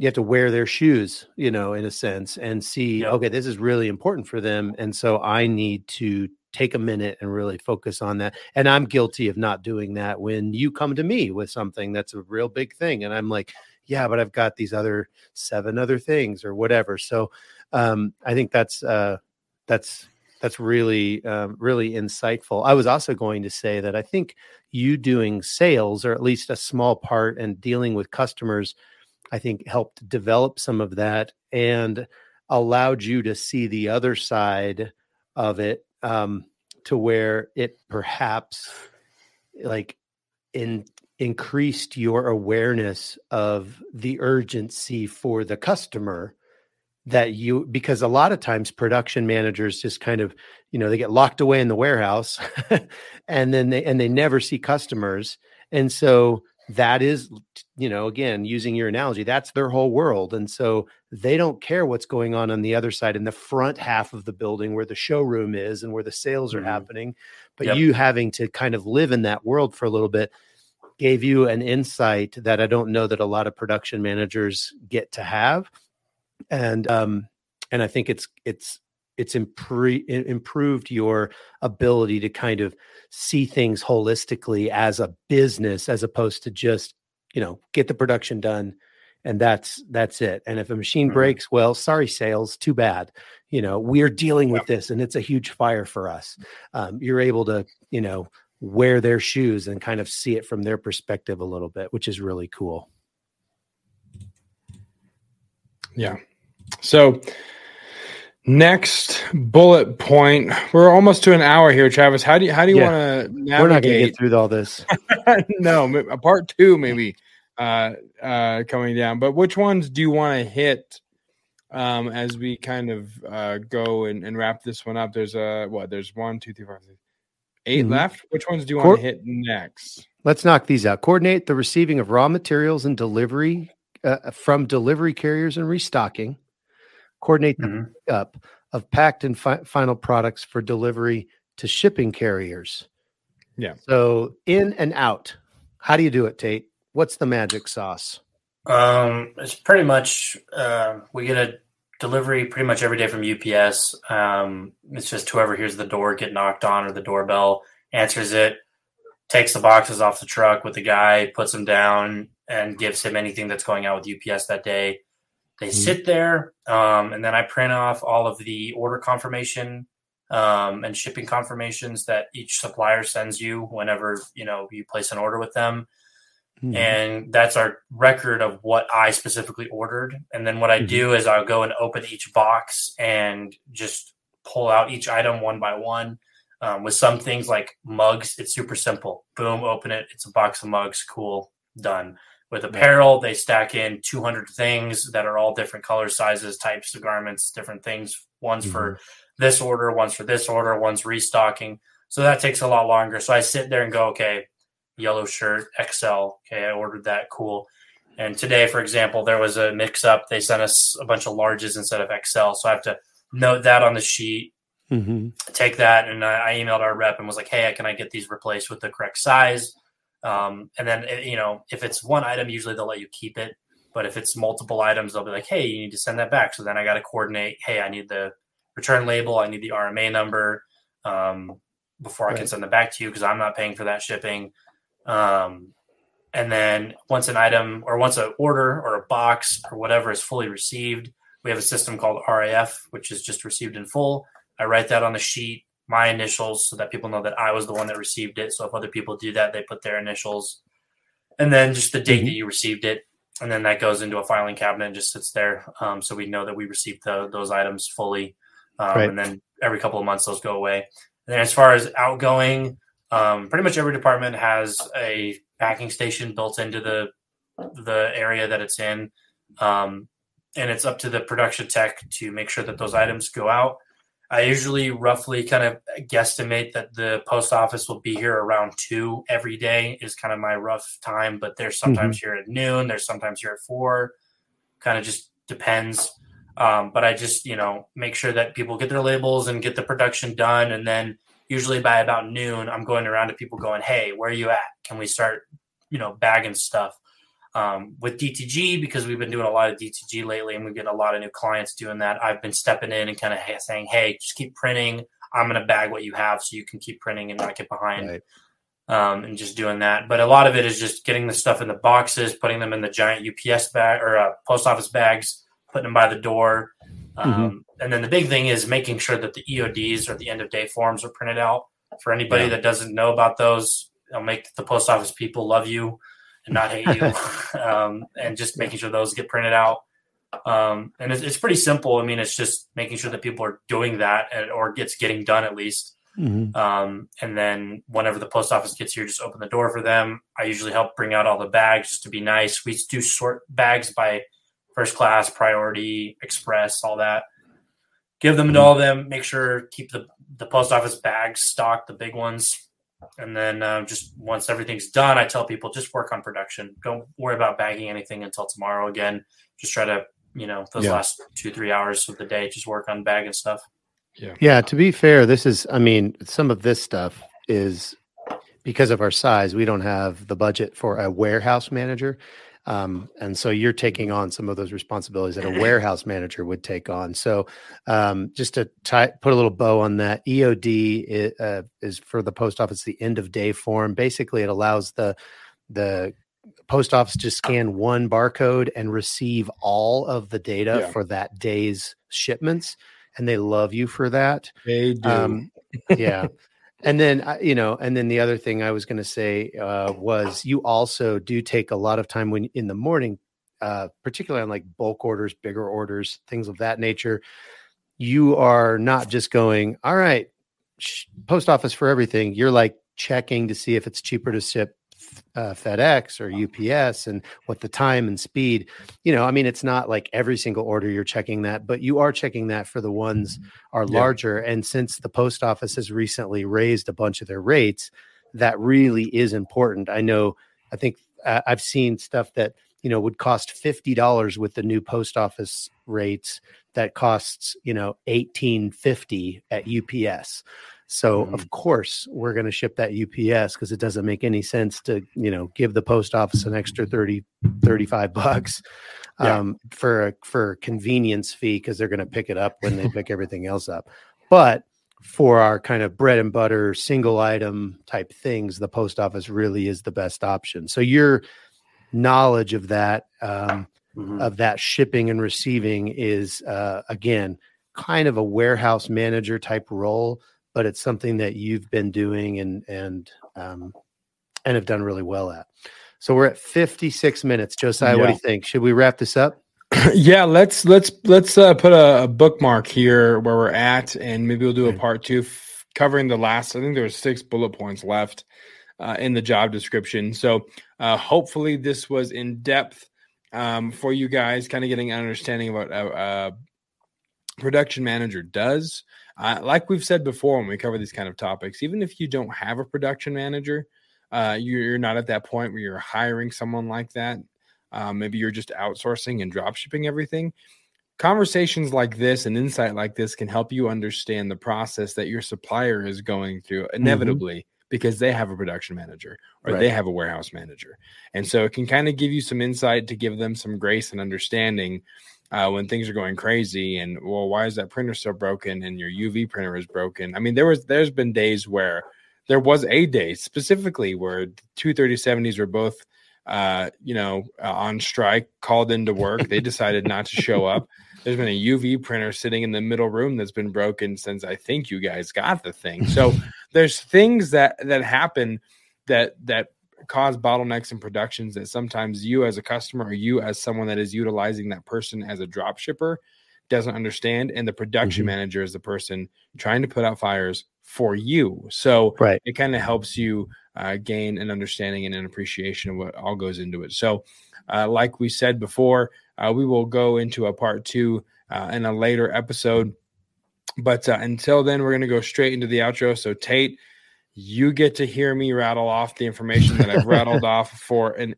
you have to wear their shoes, you know, in a sense, and see, Yep. okay, this is really important for them. And so I need to take a minute and really focus on that. And I'm guilty of not doing that when you come to me with something that's a real big thing. And I'm like, yeah, but I've got these other seven other things or whatever. So um, I think that's uh, that's that's really um, really insightful. I was also going to say that I think you doing sales or at least a small part and dealing with customers, I think helped develop some of that and allowed you to see the other side of it um, to where it perhaps like in increased your awareness of the urgency for the customer that you because a lot of times production managers just kind of you know they get locked away in the warehouse *laughs* and then they and they never see customers. And so that is you know again using your analogy that's their whole world and so they don't care what's going on on the other side in the front half of the building where the showroom is and where the sales are Mhm. happening but Yep. you having to kind of live in that world for a little bit gave you an insight that I don't know that a lot of production managers get to have and um and I think it's it's it's impre- improved your ability to kind of see things holistically as a business as opposed to just you know get the production done and that's that's it. And if a machine Mhm. breaks well sorry sales too bad. You know we're dealing with this and it's a huge fire for us. Um, you're able to you know wear their shoes and kind of see it from their perspective a little bit which is really cool. Yeah. So next bullet point. We're almost to an hour here, Travis. How do you how do you Yeah. want to we're not going to navigate? get through all this *laughs* no, a part two maybe uh uh coming down. But which ones do you want to hit um as we kind of uh go and, and wrap this one up? There's a what there's one, two, three, four, six, eight Mhm. left. Which ones do you want to hit next? Let's knock these out. Coordinate the receiving of raw materials and delivery uh, from delivery carriers and restocking. Coordinate the Mhm. pickup of packed and fi- final products for delivery to shipping carriers. Yeah. So in and out. How do you do it, Taite? What's the magic sauce? Um, it's pretty much uh, we get a delivery pretty much every day from UPS. Um, it's just whoever hears the door get knocked on or the doorbell answers it, takes the boxes off the truck with the guy, puts them down, and gives him anything that's going out with UPS that day. They Mhm. sit there, um, and then I print off all of the order confirmation um, and shipping confirmations that each supplier sends you whenever you know you place an order with them Mhm. and that's our record of what I specifically ordered. And then what I Mhm. do is I'll go and open each box and just pull out each item one by one. Um, with some things like mugs, it's super simple. Boom, open it. It's a box of mugs. Cool, done. With apparel, they stack in 200 things that are all different colors, sizes, types of garments, different things. One's for this order, one's for this order, one's restocking. So that takes a lot longer. So I sit there and go, okay, yellow shirt, XL. Okay, I ordered that. Cool. And today, for example, there was a mix up. They sent us a bunch of larges instead of XL. So I have to note that on the sheet, Mhm. take that, and I, I emailed our rep and was like, hey, can I get these replaced with the correct size? Um, and then, eh, you know, if it's one item, usually they'll let you keep it. But if it's multiple items, they'll be like, hey, you need to send that back. So then I got to coordinate, hey, I need the return label, I need the RMA number um, before I can send it back to you because I'm not paying for that shipping. Um, and then once an item or once an order or a box or whatever is fully received, we have a system called RAF, which is just received in full. I write that on the sheet, my initials, so that people know that I was the one that received it. So if other people do that, they put their initials, and then just the date Mhm. that you received it, and then that goes into a filing cabinet and just sits there, um, so we know that we received the, those items fully. Um, Right. And then every couple of months, those go away. And then as far as outgoing, um, pretty much every department has a packing station built into the the area that it's in, um, and it's up to the production tech to make sure that those items go out. I usually roughly kind of guesstimate that the post office will be here around two every day is kind of my rough time, but they're sometimes here at noon, there's sometimes here at four, kind of just depends. Um, but I just, you know, make sure that people get their labels and get the production done. And then usually by about noon, I'm going around to people going, Hey, where are you at? Can we start, you know, bagging stuff? Um, with DTG, because we've been doing a lot of DTG lately and we get a lot of new clients doing that, I've been stepping in and kind of saying, hey, just keep printing. I'm going to bag what you have so you can keep printing and not get behind. Right. Um, and just doing that. But a lot of it is just getting the stuff in the boxes, putting them in the giant UPS bag or uh, post office bags, putting them by the door. Um, mm-hmm. And then the big thing is making sure that the EODs or the end of day forms are printed out. For anybody yeah. that doesn't know about those, it'll make the post office people love you and not hate you. *laughs* um, and just making sure those get printed out. Um, and it's, it's, pretty simple. I mean, it's just making sure that people are doing that and, or gets getting done at least. Mm-hmm. Um, and then whenever the post office gets here, just open the door for them. I usually help bring out all the bags just to be nice. We do sort bags by first class, priority, express, all that. Give them to mm-hmm. all of them. Make sure keep the the post office bags stocked, the big ones. And then uh, just once everything's done, I tell people just work on production. Don't worry about bagging anything until tomorrow. Again, just try to you know those yeah. last two three hours of the day just work on bagging stuff. Yeah. Yeah. To be fair, this is. I mean, some of this stuff is because of our size. We don't have the budget for a warehouse manager. Um, and so you're taking on some of those responsibilities that a *laughs* warehouse manager would take on. So um, just to tie, put a little bow on that, EOD is, uh, is for the post office the end of day form. Basically, it allows the the post office to scan one barcode and receive all of the data yeah. for that day's shipments, and they love you for that. They do. Um, yeah. *laughs* *laughs* And then, uh, you know, and then the other thing I was going to say uh, was you also do take a lot of time when in the morning, uh, particularly on like bulk orders, bigger orders, things of that nature. You are not just going, all right, sh- post office for everything. You're like checking to see if it's cheaper to ship uh, FedEx or UPS and what the time and speed, you know, I mean, it's not like every single order you're checking that, but you are checking that for the ones are larger. Yeah. And since the post office has recently raised a bunch of their rates, that really is important. I know, I think uh, I've seen stuff that, you know, would cost $50 with the new post office rates that costs, you know, 1850 at UPS. So mm-hmm. of course we're going to ship that UPS because it doesn't make any sense to, you know, give the post office an extra 30, 35 bucks um, yeah. for a, for convenience fee because they're going to pick it up when they pick *laughs* everything else up. But for our kind of bread and butter single item type things, the post office really is the best option. So your knowledge of that, um, mm-hmm. of that shipping and receiving is uh, again kind of a warehouse manager type role but it's something that you've been doing and and um, and have done really well at. So we're at 56 minutes. Josiah, yeah. what do you think? Should we wrap this up? *clears throat* yeah, let's let's let's uh, put a, a, bookmark here where we're at, and maybe we'll do a part two f- covering the last. I think there were six bullet points left uh, in the job description. So uh, hopefully this was in depth um, for you guys, kind of getting an understanding of what a, a production manager does. Uh, like we've said before when we cover these kind of topics, even if you don't have a production manager, uh, you're not at that point where you're hiring someone like that. Uh, maybe you're just outsourcing and drop shipping everything. Conversations like this and insight like this can help you understand the process that your supplier is going through mm-hmm. inevitably mm-hmm. because they have a production manager or right. they have a warehouse manager. And so it can kind of give you some insight to give them some grace and understanding uh, when things are going crazy and well why is that printer still broken and your uv printer is broken? I mean there was there's been days where there was a day specifically where 23070s were both uh, you know uh, on strike called into work. They decided not to show up. There's been a uv printer sitting in the middle room that's been broken since i think you guys got the thing. So *laughs* there's things that that happen that that cause bottlenecks in productions that sometimes you as a customer or you as someone that is utilizing that person as a drop shipper doesn't understand and the production mm-hmm. manager is the person trying to put out fires for you so right. it kind of helps you uh, gain an understanding and an appreciation of what all goes into it so uh, like we said before uh, we will go into a part two uh, in a later episode but uh, until then we're going to go straight into the outro so Taite you get to hear me rattle off the information that I've rattled *laughs* off for an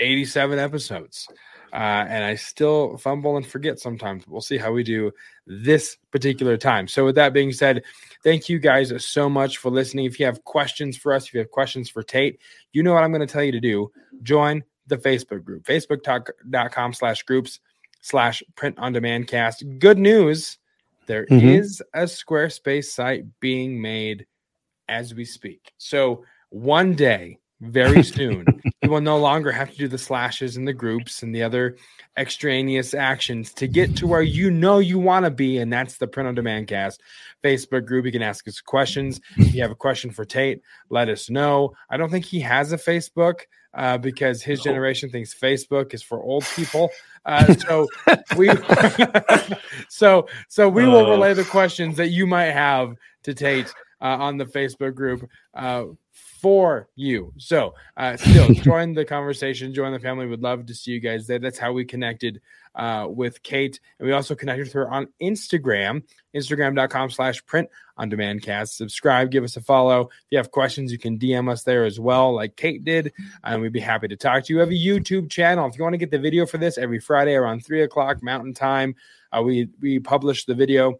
87 episodes. Uh, and I still fumble and forget sometimes. We'll see how we do this particular time. So, with that being said, thank you guys so much for listening. If you have questions for us, if you have questions for Taite, you know what I'm going to tell you to do. Join the Facebook group, facebook.com slash groups slash print on demand cast. Good news there Mhm. is a Squarespace site being made as we speak. So one day, very *laughs* soon, you will no longer have to do the slashes and the groups and the other extraneous actions to get to where you know you want to be, and that's the print on demand cast Facebook group. You can ask us questions. If you have a question for Taite, let us know. I don't think he has a Facebook uh, because his generation thinks Facebook is for old people. Uh, so we, *laughs* so so we will Uh. relay the questions that you might have to Taite uh, on the Facebook group uh, for you. So uh, still *laughs* join the conversation, join the family. Would love to see you guys there. That's how we connected uh, with Kate, and we also connected with her on Instagram, Instagram.com slash print on demand cast. Subscribe, give us a follow. If you have questions, you can DM us there as well, like Kate did, and we'd be happy to talk to you. We have a YouTube channel. If you want to get the video for this every Friday around three o'clock Mountain Time, uh, we we publish the video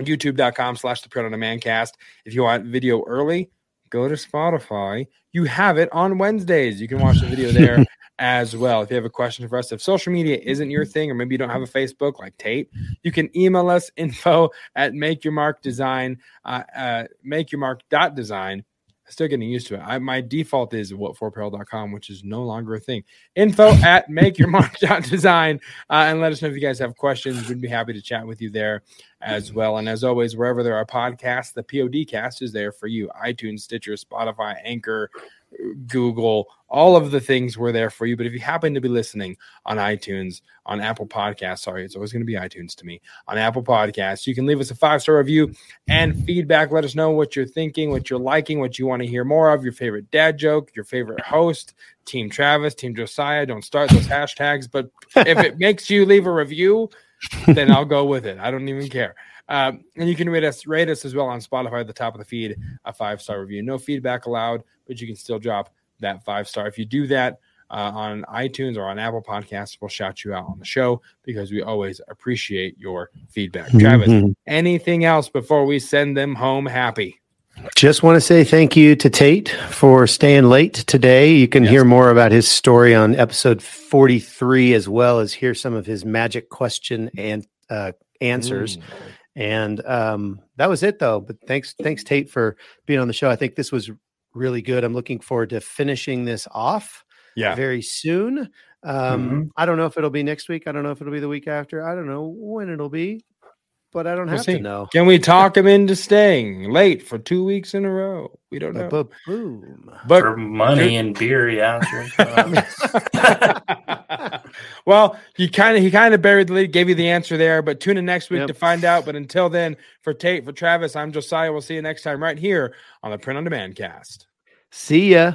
youtube.com slash the print on demand cast. If you want video early, go to Spotify. You have it on Wednesdays. You can watch the video there *laughs* as well. If you have a question for us, if social media isn't your thing, or maybe you don't have a Facebook like Taite, you can email us *laughs* info at make your mark design, uh, uh, make your mark dot design. Still getting used to it. I, my default is what4apparel.com, which is no longer a thing. Info *laughs* at make your mark dot design. Uh, and let us know if you guys have questions. We'd be happy to chat with you there as well. And as always, wherever there are podcasts, the POD cast is there for you. iTunes, Stitcher, Spotify, Anchor, Google, all of the things were there for you. But if you happen to be listening on iTunes, on Apple Podcasts, sorry, it's always going to be iTunes to me, on Apple Podcasts, you can leave us a five star review and feedback. Let us know what you're thinking, what you're liking, what you want to hear more of, your favorite dad joke, your favorite host, Team Travis, Team Josiah. Don't start those hashtags, but if it *laughs* makes you leave a review, then I'll go with it. I don't even care. Um, and you can rate us, rate us as well on Spotify at the top of the feed, a five star review. No feedback allowed, but you can still drop that five star. If you do that uh, on iTunes or on Apple Podcasts, we'll shout you out on the show because we always appreciate your feedback. Travis, Mhm. anything else before we send them home happy? Just want to say thank you to Taite for staying late today. You can Yes. hear more about his story on episode 43, as well as hear some of his magic question and uh, answers. Mm. And um, that was it, though. But thanks, thanks Taite for being on the show. I think this was really good. I'm looking forward to finishing this off Yeah. very soon. Um, Mm-hmm. I don't know if it'll be next week. I don't know if it'll be the week after. I don't know when it'll be, but I don't We'll have see. to know. Can we talk him into staying late for two weeks in a row? We don't know. But boom. But For money and beer, yeah, sure. *laughs* *laughs* *laughs* well, you kind of he kind of buried the lead, gave you the answer there. But tune in next week Yep. to find out. But until then, for Taite, for Travis, I'm Josiah. We'll see you next time right here on the Print on Demand Cast. See ya.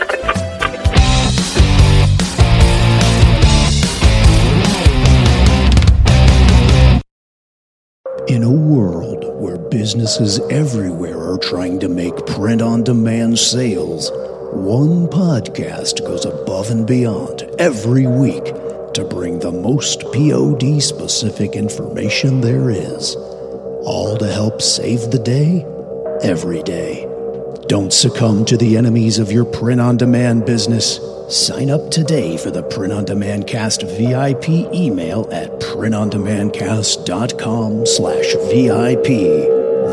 In a world where businesses everywhere are trying to make print on demand sales, one podcast goes above and beyond every week to bring the most POD specific information there is. All to help save the day every day. Don't succumb to the enemies of your print on demand business. Sign up today for the Print on Demand Cast VIP email at printondemandcast.com slash VIP.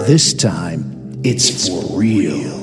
This time, it's for real.